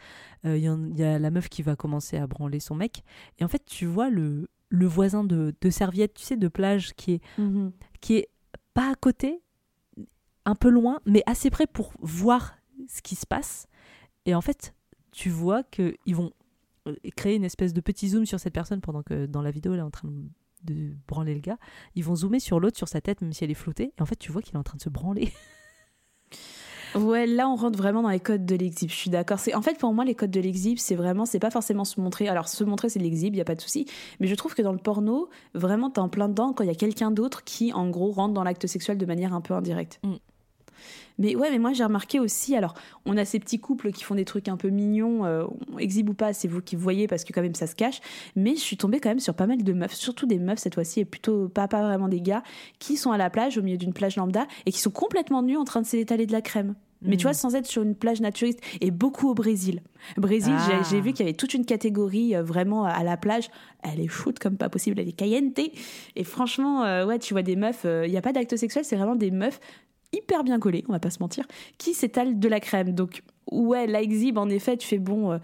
Euh, il y, a la meuf qui va commencer à branler son mec. Et en fait tu vois le le voisin de, de serviette tu sais de plage qui est Mhm. qui est pas à côté un peu loin mais assez près pour voir ce qui se passe et en fait tu vois que ils vont euh, créer une espèce de petit zoom sur cette personne pendant que dans la vidéo elle est en train de, branler le gars ils vont zoomer sur l'autre sur sa tête même si elle est flottée et en fait tu vois qu'il est en train de se branler Ouais, là on rentre vraiment dans les codes de l'exhib. Je suis d'accord. C'est en fait pour moi les codes de l'exhib, c'est vraiment, c'est pas forcément se montrer. Alors se montrer c'est l'exhib, y a pas de souci. Mais je trouve que dans le porno, vraiment t'es en plein dedans quand il y a quelqu'un d'autre qui en gros rentre dans l'acte sexuel de manière un peu indirecte. Mm. Mais ouais, mais moi j'ai remarqué aussi. Alors on a ces petits couples qui font des trucs un peu mignons, euh, exhib ou pas, c'est vous qui voyez parce que quand même ça se cache. Mais je suis tombée quand même sur pas mal de meufs, surtout des meufs cette fois-ci et plutôt pas pas vraiment des gars qui sont à la plage au milieu d'une plage lambda et qui sont complètement nus en train de s'étaler de la crème. Mais tu vois, sans être sur une plage naturiste, et beaucoup au Brésil. Brésil, j'ai- Ah. j'ai vu qu'il y avait toute une catégorie euh, vraiment à la plage. Elle est chaude comme pas possible, elle est cayente. Et franchement, euh, ouais, tu vois des meufs, il n'y a pas d'acte sexuel, c'est vraiment des meufs hyper bien collées, on va pas se mentir, qui s'étalent de la crème. Donc, ouais, la exhibe, en effet, tu fais bon. euh,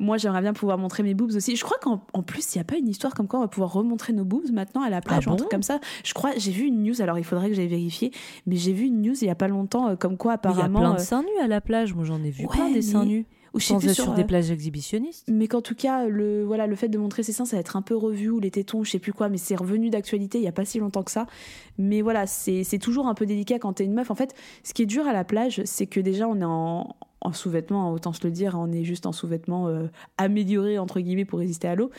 moi, j'aimerais bien pouvoir montrer mes boobs aussi. Je crois qu'en en plus, il n'y a pas une histoire comme quoi on va pouvoir remontrer nos boobs maintenant à la plage Ah ou un truc comme ça. Je crois, j'ai vu une news, alors il faudrait que j'aille vérifier, mais j'ai vu une news il y a pas longtemps, euh, comme quoi il y a apparemment. plein de euh, seins nus à la plage moi j'en ai vu Ouais, plein des seins nus ou sans être sur, sur des euh, plages exhibitionnistes mais qu'en tout cas, le, voilà, le fait de montrer ses seins, ça va être un peu revu, ou les tétons, je sais plus quoi, mais c'est revenu d'actualité il y a pas si longtemps que ça. Mais voilà, c'est c'est toujours un peu délicat quand t'es une meuf. En fait, ce qui est dur à la plage, c'est que déjà, on est en, en sous-vêtements, autant se le dire, on est juste en sous-vêtements euh, améliorés, entre guillemets, pour résister à l'eau.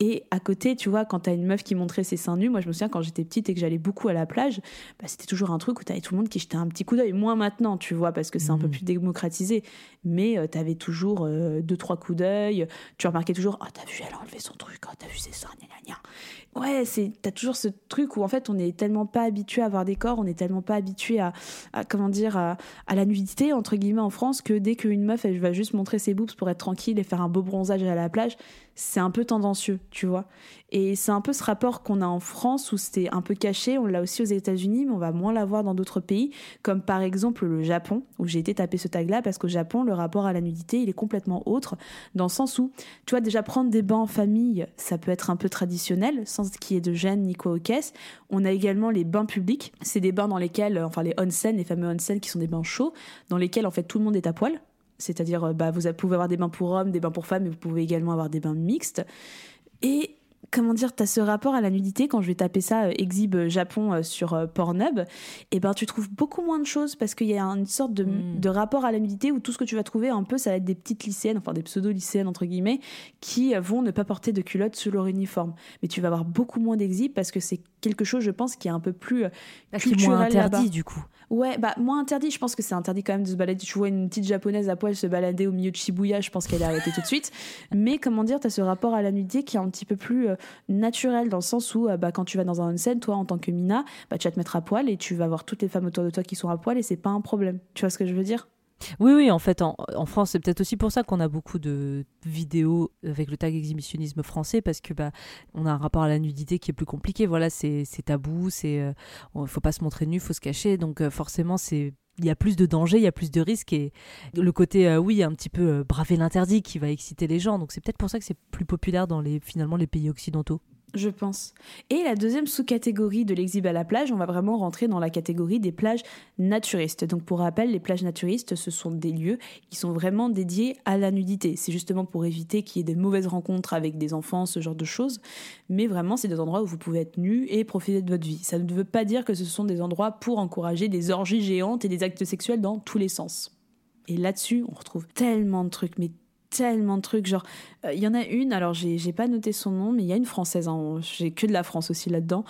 Et à côté, tu vois, quand t'as une meuf qui montrait ses seins nus, moi je me souviens quand j'étais petite et que j'allais beaucoup à la plage, bah, c'était toujours un truc où t'avais tout le monde qui jetait un petit coup d'œil. Moins maintenant, tu vois, parce que c'est un peu plus démocratisé. Mais euh, t'avais toujours euh, deux, trois coups d'œil. Tu remarquais toujours, oh, t'as vu, elle a enlevé son truc, oh, t'as vu ses seins, gna gna gna. Ouais, c'est, t'as toujours ce truc où en fait on est tellement pas habitué à avoir des corps, on est tellement pas habitué à, à, comment dire, à, à la nudité, entre guillemets, en France, que dès qu'une meuf, elle va juste montrer ses boobs pour être tranquille et faire un beau bronzage à la plage, c'est un peu tendancieux, tu vois. Et c'est un peu ce rapport qu'on a en France où c'était un peu caché, on l'a aussi aux États-Unis, mais on va moins l'avoir dans d'autres pays, comme par exemple le Japon, où j'ai été taper ce tag-là, parce qu'au Japon, le rapport à la nudité, il est complètement autre, dans le sens où, tu vois, déjà prendre des bains en famille, ça peut être un peu traditionnel, sans qu'il y ait de gêne ni quoi aux caisses. On a également les bains publics, c'est des bains dans lesquels, euh, enfin les onsen, les fameux onsen qui sont des bains chauds, dans lesquels en fait tout le monde est à poil. C'est-à-dire, euh, bah, vous pouvez avoir des bains pour hommes, des bains pour femmes, mais vous pouvez également avoir des bains mixtes. Et comment dire, t'as ce rapport à la nudité, quand je vais taper ça, euh, Exhib euh, Japon euh, sur euh, Pornhub, et ben tu trouves beaucoup moins de choses parce qu'il y a une sorte de, de rapport à la nudité où tout ce que tu vas trouver un peu, ça va être des petites lycéennes, enfin des pseudo-lycéennes entre guillemets, qui vont ne pas porter de culotte sous leur uniforme. Mais tu vas avoir beaucoup moins d'exhib parce que c'est quelque chose, je pense, qui est un peu plus Ah, qui est culturel moins interdit, du coup. Ouais, bah moins interdit. Je pense que c'est interdit quand même de se balader. Tu vois une petite japonaise à poil se balader au milieu de Shibuya, je pense qu'elle est arrêtée tout de suite. Mais comment dire, t'as ce rapport à la nudité qui est un petit peu plus euh, naturel dans le sens où euh, bah, quand tu vas dans un onsen, toi en tant que mina, bah, tu vas te mettre à poil et tu vas voir toutes les femmes autour de toi qui sont à poil et c'est pas un problème. Tu vois ce que je veux dire? Oui, oui, en fait, en, France, c'est peut-être aussi pour ça qu'on a beaucoup de vidéos avec le tag exhibitionnisme français, parce que bah, on a un rapport à la nudité qui est plus compliqué. Voilà, c'est tabou, c'est euh, faut pas se montrer nu, faut se cacher. Donc euh, forcément, c'est il y a plus de dangers, il y a plus de risques et le côté euh, oui un petit peu euh, braver l'interdit qui va exciter les gens. Donc c'est peut-être pour ça que c'est plus populaire dans les finalement les pays occidentaux. Je pense. Et la deuxième sous-catégorie de l'exhib à la plage, on va vraiment rentrer dans la catégorie des plages naturistes. Donc pour rappel, les plages naturistes, ce sont des lieux qui sont vraiment dédiés à la nudité. C'est justement pour éviter qu'il y ait des mauvaises rencontres avec des enfants, ce genre de choses. Mais vraiment, c'est des endroits où vous pouvez être nu et profiter de votre vie. Ça ne veut pas dire que ce sont des endroits pour encourager des orgies géantes et des actes sexuels dans tous les sens. Et là-dessus, on retrouve tellement de trucs, mais tellement de trucs. Genre, euh, il y en a une, alors j'ai pas noté son nom, mais il y a une française, hein, j'ai que de la France aussi là-dedans,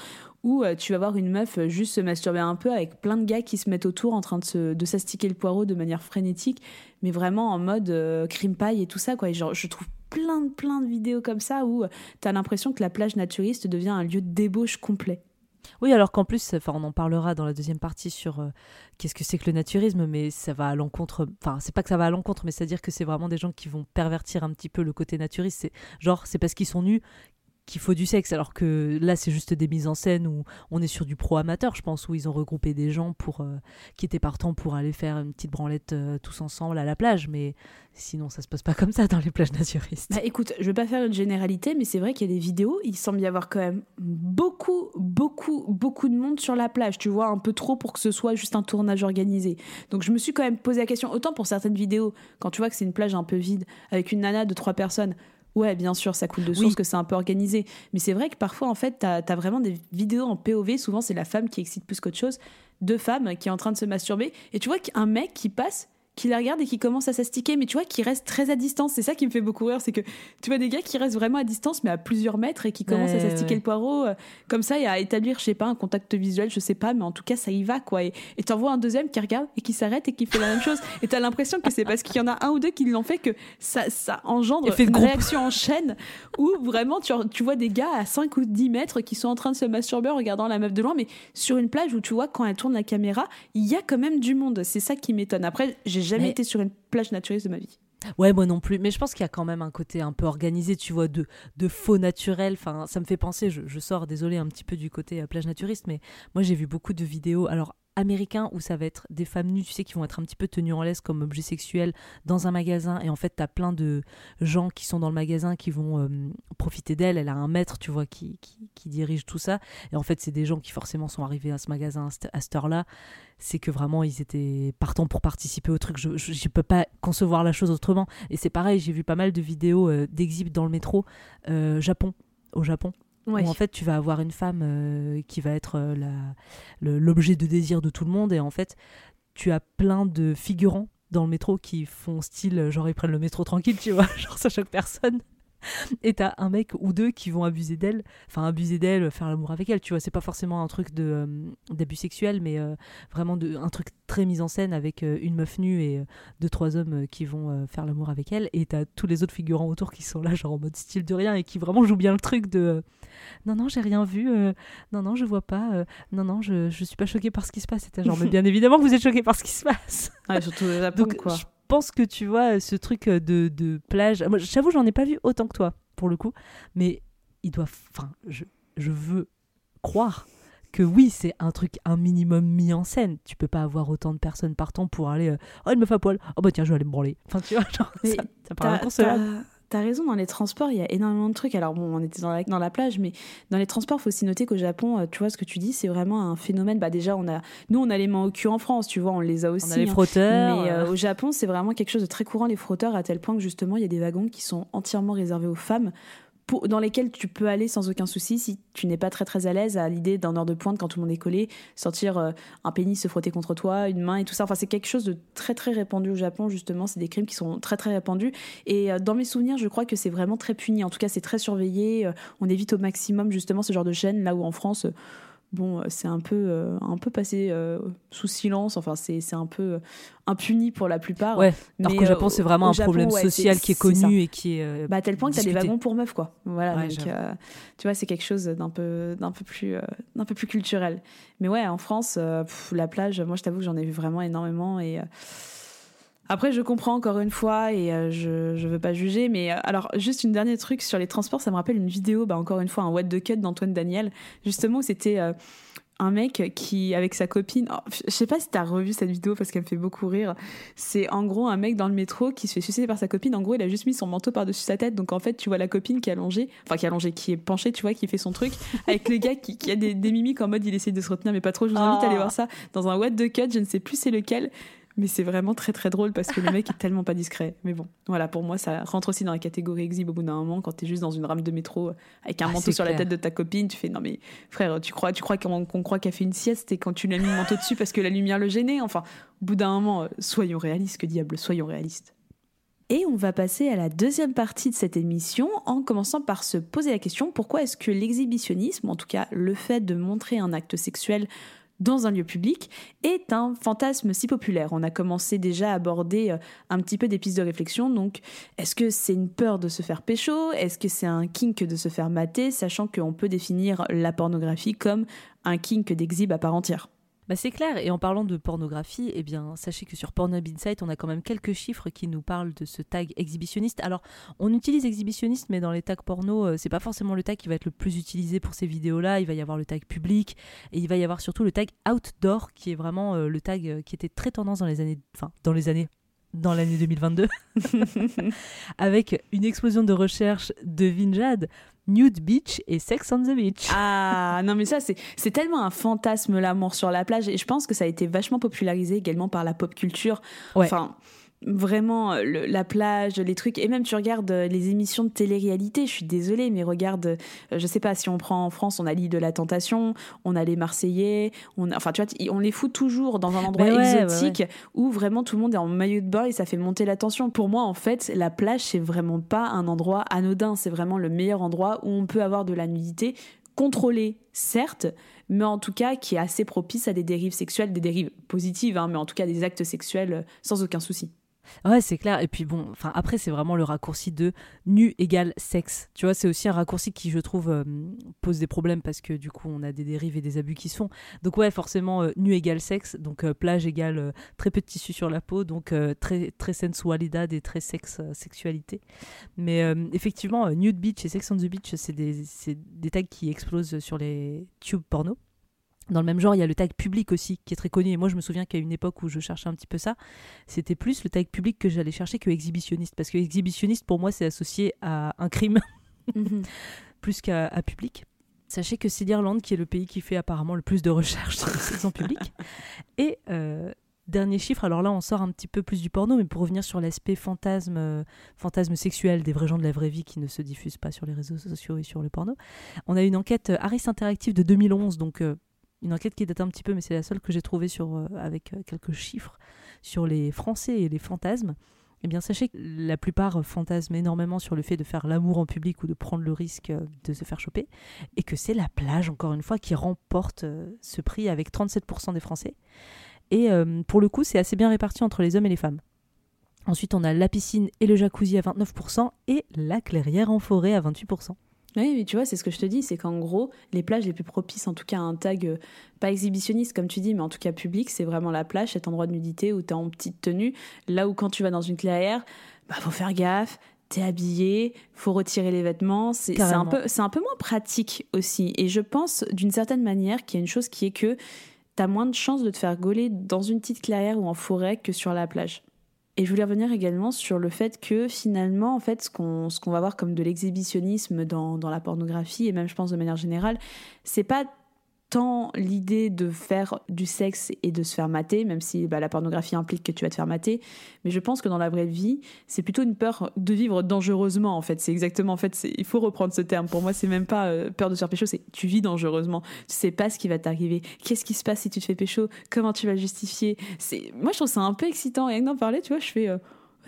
où euh, tu vas voir une meuf euh, juste se masturber un peu avec plein de gars qui se mettent autour en train de, s'astiquer le poireau de manière frénétique, mais vraiment en mode euh, crime paille et tout ça, quoi. Et genre, je trouve plein de, plein de vidéos comme ça où tu as l'impression que la plage naturiste devient un lieu de débauche complet. Oui, alors qu'en plus, enfin, on en parlera dans la deuxième partie sur euh, qu'est-ce que c'est que le naturisme, mais ça va à l'encontre. Enfin, c'est pas que ça va à l'encontre, mais c'est-à-dire que c'est vraiment des gens qui vont pervertir un petit peu le côté naturiste. C'est genre, c'est parce qu'ils sont nus qu'il faut du sexe, alors que là, c'est juste des mises en scène où on est sur du pro amateur, je pense, où ils ont regroupé des gens pour euh, qui étaient partants pour aller faire une petite branlette euh, tous ensemble à la plage, mais sinon, ça se passe pas comme ça dans les plages naturistes. Bah écoute, je vais pas faire une généralité, mais c'est vrai qu'il y a des vidéos, il semble y avoir quand même beaucoup, beaucoup, beaucoup de monde sur la plage, tu vois, un peu trop pour que ce soit juste un tournage organisé. Donc je me suis quand même posé la question, autant pour certaines vidéos, quand tu vois que c'est une plage un peu vide, avec une nana de trois personnes, Ouais, bien sûr, ça coule de source, Oui. que c'est un peu organisé. Mais c'est vrai que parfois, en fait, t'as as vraiment des vidéos en POV. Souvent, c'est la femme qui excite plus qu'autre chose. Deux femmes qui est en train de se masturber. Et tu vois qu'un mec qui passe, qui la regarde et qui commence à s'astiquer, mais tu vois, qui reste très à distance. C'est ça qui me fait beaucoup rire. C'est que tu vois des gars qui restent vraiment à distance, mais à plusieurs mètres et qui commencent à s'astiquer ouais. le poireau euh, comme ça et à établir, je sais pas, un contact visuel, je sais pas, mais en tout cas, ça y va, quoi. Et t'en vois un deuxième qui regarde et qui s'arrête et qui fait la même chose. Et t'as l'impression que c'est parce qu'il y en a un ou deux qui l'ont fait que ça, ça engendre de une réaction en chaîne où vraiment tu, tu vois des gars à 5 ou 10 mètres qui sont en train de se masturber en regardant la meuf de loin, mais sur une plage où tu vois quand elle tourne la caméra, il y a quand même du monde. C'est ça qui m'étonne. Après, j'ai jamais Mais- été sur une plage naturiste de ma vie. Ouais, moi non plus. Mais je pense qu'il y a quand même un côté un peu organisé, tu vois, de, de faux naturel. Enfin, ça me fait penser, je, je sors, désolé, un petit peu du côté euh, plage naturiste, mais moi j'ai vu beaucoup de vidéos. Alors, américains où ça va être des femmes nues, tu sais, qui vont être un petit peu tenues en laisse comme objet sexuel dans un magasin. Et en fait, t'as plein de gens qui sont dans le magasin qui vont euh, profiter d'elle. Elle a un maître, tu vois, qui, qui, dirige tout ça. Et en fait, c'est des gens qui forcément sont arrivés à ce magasin à cette- heure-là. C'est que vraiment, ils étaient partants pour participer au truc. Je ne peux pas concevoir la chose autrement. Et c'est pareil, j'ai vu pas mal de vidéos euh, d'exhib dans le métro, euh, Japon, au Japon. Ouais. Où en fait, tu vas avoir une femme euh, qui va être euh, l'objet de désir de tout le monde. Et en fait, tu as plein de figurants dans le métro qui font style, genre ils prennent le métro tranquille, tu vois, genre ça choque personne. Et t'as un mec ou deux qui vont abuser d'elle, enfin abuser d'elle, faire l'amour avec elle, tu vois. C'est pas forcément un truc de euh, d'abus sexuel, mais euh, vraiment de, un truc très mis en scène avec euh, une meuf nue et deux trois hommes qui vont faire l'amour avec elle. Et t'as tous les autres figurants autour qui sont là, genre en mode style de rien et qui vraiment jouent bien le truc de non non j'ai rien vu, non non je vois pas, non non je, je suis pas choquée par ce qui se passe. C'était genre mais bien évidemment que vous êtes choquée par ce qui se passe. Ouais, surtout au Japon, Donc, quoi. je pense que tu vois ce truc de, de plage. Moi, j'avoue, j'en ai pas vu autant que toi, pour le coup. Mais il doit. Enfin, je, je veux croire que oui, c'est un truc, un minimum mis en scène. Tu peux pas avoir autant de personnes partant pour aller. euh, oh, une meuf à poil. Oh, bah tiens, je vais aller me branler. Enfin, tu vois, genre, Mais ça, ça paraît inconcevable. T'as- raison, dans les transports, il y a énormément de trucs. Alors bon, on était dans la, dans la plage, mais dans les transports, faut aussi noter qu'au Japon, euh, tu vois, ce que tu dis, c'est vraiment un phénomène. Bah déjà, on a, nous, on a les mains au cul en France, tu vois, on les a aussi. a les hein. frotteurs, Mais euh, euh. au Japon, c'est vraiment quelque chose de très courant, les frotteurs, à tel point que justement, il y a des wagons qui sont entièrement réservés aux femmes. Dans lesquels tu peux aller sans aucun souci si tu n'es pas très très à l'aise à l'idée d'un heure de pointe quand tout le monde est collé, sentir euh, un pénis se frotter contre toi, une main et tout ça. Enfin, c'est quelque chose de très très répandu au Japon, justement. C'est des crimes qui sont très très répandus. Et euh, dans mes souvenirs, je crois que c'est vraiment très puni. En tout cas, c'est très surveillé. Euh, on évite au maximum justement ce genre de chaîne, là où en France. Bon, euh, c'est un peu, euh, un peu passé euh, sous silence. Enfin, c'est un peu impuni pour la plupart. Ouais, alors qu'au Japon, c'est vraiment un Japon, problème ouais, social qui est connu et qui est. Bah, à tel point que tu as des wagons pour meufs, quoi. Voilà, Ouais, donc, tu vois, c'est quelque chose d'un peu, d'un peu, plus, d'un peu plus culturel. Mais ouais, en France, pff, la plage, moi, je t'avoue que j'en ai vu vraiment énormément. Et après, je comprends encore une fois et euh, je, je veux pas juger. Mais euh, alors, juste une dernier truc sur les transports, ça me rappelle une vidéo, bah, encore une fois, un What the Cut d'Antoine Daniel, justement, c'était. euh, un mec qui, avec sa copine, oh, je sais pas si t'as revu cette vidéo parce qu'elle me fait beaucoup rire. C'est en gros un mec dans le métro qui se fait sucer par sa copine. En gros, il a juste mis son manteau par-dessus sa tête. Donc en fait, tu vois la copine qui est allongée, enfin qui est allongée, qui est penchée, tu vois, qui fait son truc, avec le gars qui, qui a des, des mimiques en mode il essaie de se retenir, mais pas trop. Je vous invite à aller Ah. voir ça dans un What the Cut. Je ne sais plus c'est lequel. Mais c'est vraiment très très drôle parce que le mec est tellement pas discret. Mais bon, voilà, pour moi, ça rentre aussi dans la catégorie exhibe au bout d'un moment quand t'es juste dans une rame de métro avec un Ah, manteau sur la tête de ta copine. Tu fais non, mais frère, tu crois, tu crois qu'on qu'on croit qu'elle fait une sieste et quand tu lui as mis le manteau dessus parce que la lumière le gênait? Enfin, au bout d'un moment, euh, soyons réalistes, que diable, soyons réalistes. Et on va passer à la deuxième partie de cette émission en commençant par se poser la question pourquoi est-ce que l'exhibitionnisme, en tout cas le fait de montrer un acte sexuel dans un lieu public est un fantasme si populaire. On a commencé déjà à aborder euh, un petit peu des pistes de réflexion. Donc, est-ce que c'est une peur de se faire pécho? Est-ce que c'est un kink de se faire mater? Sachant qu'on peut définir la pornographie comme un kink d'exhibe à part entière. Bah c'est clair, et en parlant de pornographie, eh bien, sachez que sur Pornhub Insight, on a quand même quelques chiffres qui nous parlent de ce tag exhibitionniste. Alors, on utilise exhibitionniste, mais dans les tags porno, euh, c'est pas forcément le tag qui va être le plus utilisé pour ces vidéos-là. Il va y avoir le tag public, et il va y avoir surtout le tag outdoor, qui est vraiment euh, le tag euh, qui était très tendance dans les années, enfin, dans les années dans l'année 2022, avec une explosion de recherche de Vinjad, Nude Beach et Sex on the Beach. Ah non mais ça c'est c'est tellement un fantasme l'amour sur la plage et je pense que ça a été vachement popularisé également par la pop culture. Ouais. Enfin vraiment le- la plage, les trucs et même tu regardes euh, les émissions de télé-réalité, je suis désolée mais regarde euh, je sais pas si on prend en France, on a l'île de la tentation, on a les Marseillais, on a, enfin tu vois on les fout toujours dans un endroit ouais, exotique ouais, où vraiment tout le monde est en maillot de bain et ça fait monter la tension. Pour moi en fait, la plage c'est vraiment pas un endroit anodin, c'est vraiment le meilleur endroit où on peut avoir de la nudité contrôlée, certes, mais en tout cas qui est assez propice à des dérives sexuelles, des dérives positives, hein, mais en tout cas des actes sexuels euh, sans aucun souci. Ouais, c'est clair. Et puis bon, enfin après c'est vraiment le raccourci de nu égale sexe. Tu vois, c'est aussi un raccourci qui je trouve euh, pose des problèmes parce que du coup on a des dérives et des abus qui se font. Donc ouais, forcément euh, nu égale sexe, donc euh, plage égale très peu de tissu sur la peau, donc très très sensualidad et très sexe sexualité. Mais effectivement, nude beach et sex on the beach, c'est des des tags qui explosent sur les tubes porno. Dans le même genre, il y a le tag public aussi, qui est très connu. Et moi, je me souviens qu'à une époque où je cherchais un petit peu ça, c'était plus le tag public que j'allais chercher que exhibitionniste. Parce que exhibitionniste, pour moi, c'est associé à un crime, plus qu'à public. Sachez que c'est l'Irlande qui est le pays qui fait apparemment le plus de recherches sur le sexe en public. Et euh, dernier chiffre, alors là, on sort un petit peu plus du porno, mais pour revenir sur l'aspect fantasme, euh, fantasme sexuel des vrais gens de la vraie vie qui ne se diffusent pas sur les réseaux sociaux et sur le porno, on a une enquête euh, Harris Interactive de 2011, donc euh, une enquête qui date un petit peu, mais c'est la seule que j'ai trouvée euh, avec euh, quelques chiffres sur les Français et les fantasmes. Eh bien, sachez que la plupart fantasment énormément sur le fait de faire l'amour en public ou de prendre le risque euh, de se faire choper, et que c'est la plage, encore une fois, qui remporte ce prix avec 37% des Français. Et pour le coup, c'est assez bien réparti entre les hommes et les femmes. Ensuite, on a la piscine et le jacuzzi à 29% et la clairière en forêt à 28%. Oui, mais tu vois, c'est ce que je te dis, c'est qu'en gros, les plages les plus propices, en tout cas à un tag, euh, pas exhibitionniste comme tu dis, mais en tout cas public, c'est vraiment la plage, cet endroit de nudité où t'es en petite tenue. Là où quand tu vas dans une clairière, bah faut faire gaffe, t'es habillé, faut retirer les vêtements, c'est un, peu, un peu moins pratique aussi. Et je pense d'une certaine manière qu'il y a une chose qui est que t'as moins de chances de te faire gauler dans une petite clairière ou en forêt que sur la plage. Et je voulais revenir également sur le fait que finalement, en fait, ce qu'on va voir comme de l'exhibitionnisme dans, dans la pornographie, et même je pense de manière générale, c'est pas tant l'idée de faire du sexe et de se faire mater, même si bah, la pornographie implique que tu vas te faire mater, mais je pense que dans la vraie vie, c'est plutôt une peur de vivre dangereusement, en fait. C'est exactement, en fait, il faut reprendre ce terme. Pour moi, c'est même pas euh, peur de se faire pécho, c'est tu vis dangereusement. Tu sais pas ce qui va t'arriver. Qu'est-ce qui se passe si tu te fais pécho? Comment tu vas le justifier? C'est Moi, je trouve ça un peu excitant. Et d'en parler, tu vois, je fais... euh,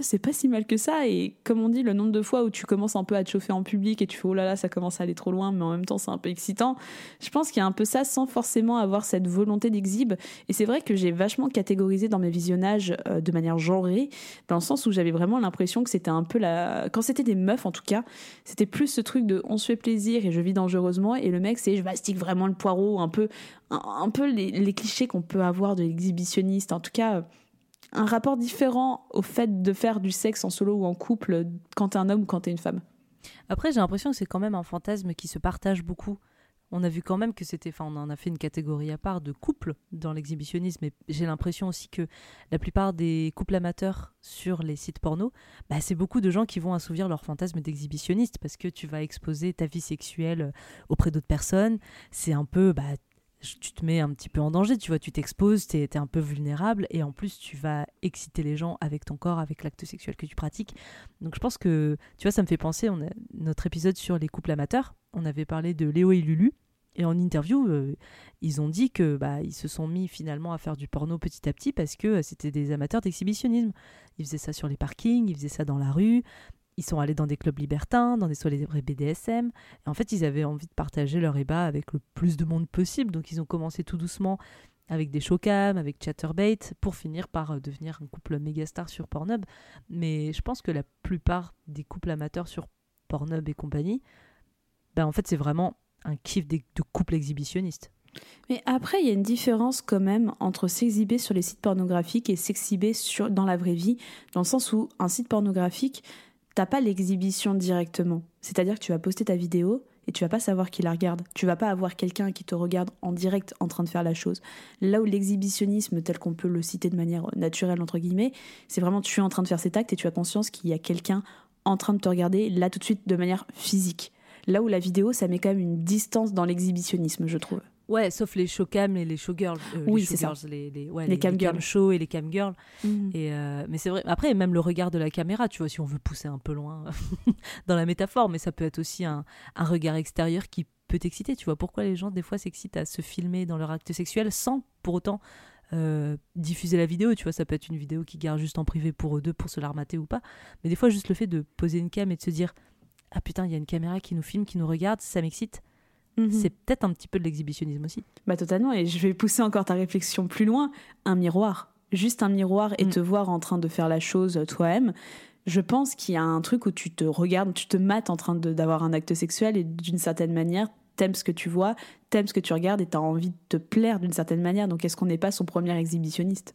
c'est pas si mal que ça. Et comme on dit, le nombre de fois où tu commences un peu à te chauffer en public et tu fais oh là là, ça commence à aller trop loin, mais en même temps, c'est un peu excitant. Je pense qu'il y a un peu ça sans forcément avoir cette volonté d'exhibe. Et c'est vrai que j'ai vachement catégorisé dans mes visionnages euh, de manière genrée, dans le sens où j'avais vraiment l'impression que c'était un peu la. Quand c'était des meufs, en tout cas, c'était plus ce truc de on se fait plaisir et je vis dangereusement. Et le mec, c'est je mastique vraiment le poireau, un peu, un, peu les clichés qu'on peut avoir de l'exhibitionniste. En tout cas. Euh, un rapport différent au fait de faire du sexe en solo ou en couple quand t'es un homme ou quand t'es une femme? Après, j'ai l'impression que c'est quand même un fantasme qui se partage beaucoup. On a vu quand même que c'était, enfin, on en a fait une catégorie à part de couples dans l'exhibitionnisme, et j'ai l'impression aussi que la plupart des couples amateurs sur les sites porno, bah, c'est beaucoup de gens qui vont assouvir leur fantasme d'exhibitionniste parce que tu vas exposer ta vie sexuelle auprès d'autres personnes. C'est un peu, bah, tu te mets un petit peu en danger, tu vois, tu t'exposes, tu es, un peu vulnérable et en plus tu vas exciter les gens avec ton corps, avec l'acte sexuel que tu pratiques. Donc je pense que, tu vois, ça me fait penser, on a notre épisode sur les couples amateurs, on avait parlé de Léo et Lulu Et en interview, euh, ils ont dit que bah, ils se sont mis finalement à faire du porno petit à petit parce que euh, c'était des amateurs d'exhibitionnisme. Ils faisaient ça sur les parkings, ils faisaient ça dans la rue. Ils sont allés dans des clubs libertins, dans des soirées BDSM. Et en fait, ils avaient envie de partager leur ébat avec le plus de monde possible. Donc, ils ont commencé tout doucement avec des showcams, avec Chatterbait, pour finir par euh, devenir un couple méga star sur Pornhub. Mais je pense que la plupart des couples amateurs sur Pornhub et compagnie, ben en fait, c'est vraiment un kiff de couple exhibitionniste. Mais après, il y a une différence quand même entre s'exhiber sur les sites pornographiques et s'exhiber dans la vraie vie, dans le sens où un site pornographique, t'as pas l'exhibition directement. C'est-à-dire que tu vas poster ta vidéo et tu vas pas savoir qui la regarde. Tu vas pas avoir quelqu'un qui te regarde en direct en train de faire la chose. Là où l'exhibitionnisme, tel qu'on peut le citer de manière naturelle, entre guillemets, c'est vraiment tu es en train de faire cet acte et tu as conscience qu'il y a quelqu'un en train de te regarder là tout de suite de manière physique. Là où la vidéo, ça met quand même une distance dans l'exhibitionnisme, je trouve. Ouais, sauf les showcam et les showgirls. Euh, oui, c'est ça. Les, les, ouais, Les camgirls. show et les camgirls. Mhm. Et euh, mais c'est vrai. Après, même le regard de la caméra, tu vois, si on veut pousser un peu loin dans la métaphore, mais ça peut être aussi un, un regard extérieur qui peut t'exciter. Tu vois, pourquoi les gens, des fois, s'excitent à se filmer dans leur acte sexuel sans pour autant euh, diffuser la vidéo. Tu vois, ça peut être une vidéo qui garde juste en privé pour eux deux, pour se l'armater ou pas. Mais des fois, juste le fait de poser une cam et de se dire Ah putain, il y a une caméra qui nous filme, qui nous regarde, ça m'excite. Mhm. C'est peut-être un petit peu de l'exhibitionnisme aussi. Bah totalement, et je vais pousser encore ta réflexion plus loin. Un miroir, juste un miroir et te voir en train de faire la chose euh, toi-même. Je pense qu'il y a un truc où tu te regardes, tu te mates en train de- d'avoir un acte sexuel et d'une certaine manière, t'aimes ce que tu vois, t'aimes ce que tu regardes et t'as envie de te plaire d'une certaine manière. Donc est-ce qu'on n'est pas son premier exhibitionniste?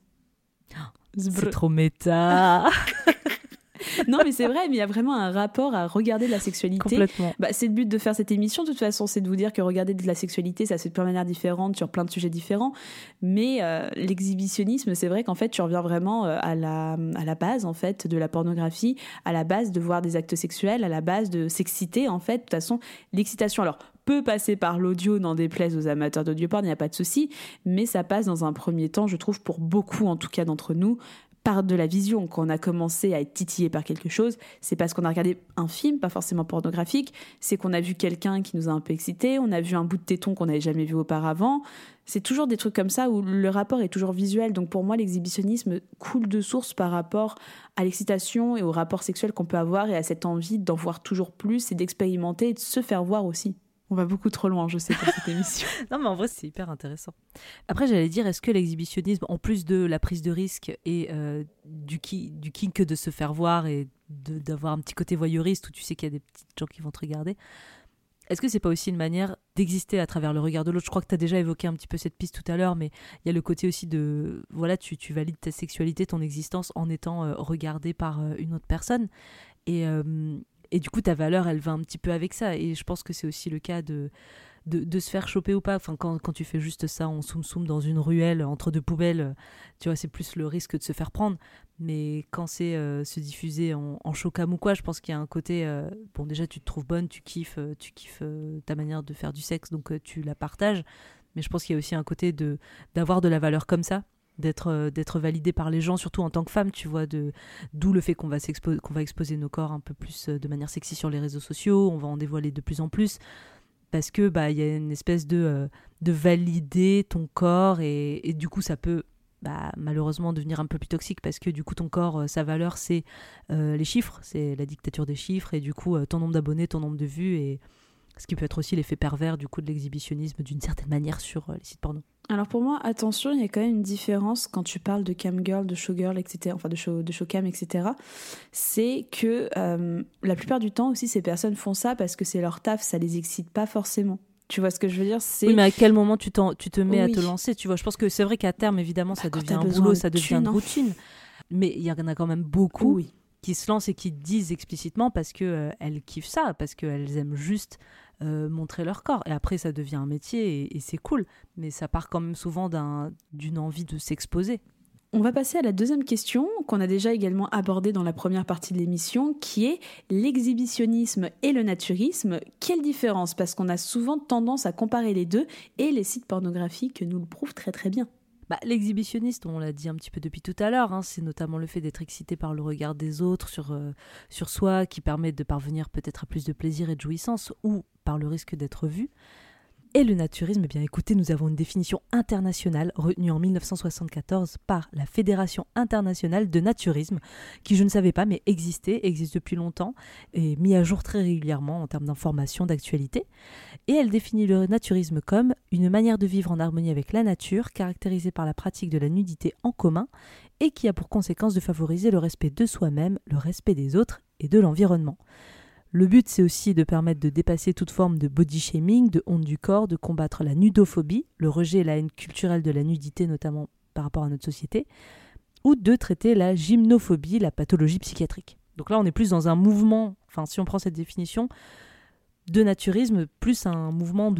C'est trop méta. non, mais c'est vrai, mais il y a vraiment un rapport à regarder de la sexualité. Complètement. Bah, c'est le but de faire cette émission, de toute façon, c'est de vous dire que regarder de la sexualité, ça se fait de plein de manières différentes, sur plein de sujets différents. Mais euh, l'exhibitionnisme, c'est vrai qu'en fait, tu reviens vraiment euh, à la, à la base, en fait, de la pornographie, à la base de voir des actes sexuels, à la base de s'exciter, en fait. De toute façon, l'excitation, alors, peut passer par l'audio, n'en déplaise aux amateurs d'audio porn, il n'y a pas de souci, mais ça passe dans un premier temps, je trouve, pour beaucoup, en tout cas d'entre nous, par de la vision. Quand on a commencé à être titillé par quelque chose, c'est parce qu'on a regardé un film, pas forcément pornographique, c'est qu'on a vu quelqu'un qui nous a un peu excité, on a vu un bout de téton qu'on n'avait jamais vu auparavant. C'est toujours des trucs comme ça où le rapport est toujours visuel. Donc pour moi, l'exhibitionnisme coule de source par rapport à l'excitation et au rapport sexuel qu'on peut avoir et à cette envie d'en voir toujours plus et d'expérimenter et de se faire voir aussi. On va beaucoup trop loin, je sais, pour cette émission. non, mais en vrai, c'est hyper intéressant. Après, j'allais dire, est-ce que l'exhibitionnisme, en plus de la prise de risque et euh, du, ki du kink de se faire voir et d'avoir un petit côté voyeuriste où tu sais qu'il y a des petites gens qui vont te regarder, est-ce que c'est pas aussi une manière d'exister à travers le regard de l'autre? Je crois que tu as déjà évoqué un petit peu cette piste tout à l'heure, mais il y a le côté aussi de. Voilà, tu, valides ta sexualité, ton existence en étant euh, regardé par euh, une autre personne. Et, et du coup, ta valeur, elle va un petit peu avec ça. Et je pense que c'est aussi le cas de, de, se faire choper ou pas. Enfin, quand, quand tu fais juste ça en soum-soum dans une ruelle, entre deux poubelles, tu vois, c'est plus le risque de se faire prendre. Mais quand c'est euh, se diffuser en, en showcam ou quoi, je pense qu'il y a un côté. euh, bon, déjà, tu te trouves bonne, tu kiffes, euh, tu kiffes ta manière de faire du sexe, donc tu la partages. Mais je pense qu'il y a aussi un côté de d'avoir de la valeur comme ça d'être euh, d'être validé par les gens surtout en tant que femme tu vois de d'où le fait qu'on va qu'on va exposer nos corps un peu plus euh, de manière sexy sur les réseaux sociaux on va en dévoiler de plus en plus parce que bah il y a une espèce de euh, de valider ton corps et, du coup ça peut bah, malheureusement devenir un peu plus toxique parce que du coup ton corps sa valeur c'est les chiffres c'est la dictature des chiffres et du coup ton nombre d'abonnés ton nombre de vues et ce qui peut être aussi l'effet pervers du coup de l'exhibitionnisme d'une certaine manière sur euh, les sites porno Alors pour moi, attention, il y a quand même une différence quand tu parles de camgirl, de showgirl, etc., enfin de, show, de showcam, etc. C'est que euh, la plupart du temps aussi, ces personnes font ça parce que c'est leur taf, ça les excite pas forcément. Tu vois ce que je veux dire? C'est Oui, mais à quel moment tu, tu te mets Oui. à te lancer Tu vois, je pense que c'est vrai qu'à terme, évidemment, ça quand devient un boulot, de ça devient une hein. routine. Mais il y en a quand même beaucoup Oui. qui se lancent et qui disent explicitement parce que euh, elles kiffent ça, parce qu'elles aiment juste euh, montrer leur corps. Et après, ça devient un métier et, c'est cool. Mais ça part quand même souvent d'un- d'une envie de s'exposer. On va passer à la deuxième question qu'on a déjà également abordée dans la première partie de l'émission, qui est l'exhibitionnisme et le naturisme. Quelle différence? Parce qu'on a souvent tendance à comparer les deux et les sites pornographiques nous le prouvent très très bien. Bah, L'exhibitionniste, on l'a dit un petit peu depuis tout à l'heure, hein, c'est notamment le fait d'être excité par le regard des autres sur, euh, sur soi qui permet de parvenir peut-être à plus de plaisir et de jouissance ou par le risque d'être vu. Et le naturisme, eh bien écoutez, nous avons une définition internationale retenue en 1974 par la Fédération internationale de naturisme, qui je ne savais pas mais existait, existe depuis longtemps et mis à jour très régulièrement en termes d'information, d'actualité. Et elle définit le naturisme comme une manière de vivre en harmonie avec la nature, caractérisée par la pratique de la nudité en commun et qui a pour conséquence de favoriser le respect de soi-même, le respect des autres et de l'environnement. Le but, c'est aussi de permettre de dépasser toute forme de body shaming, de honte du corps, de combattre la nudophobie, le rejet et la haine culturelle de la nudité, notamment par rapport à notre société, ou de traiter la gymnophobie, la pathologie psychiatrique. Donc là, on est plus dans un mouvement, enfin, si on prend cette définition, de naturisme, plus un mouvement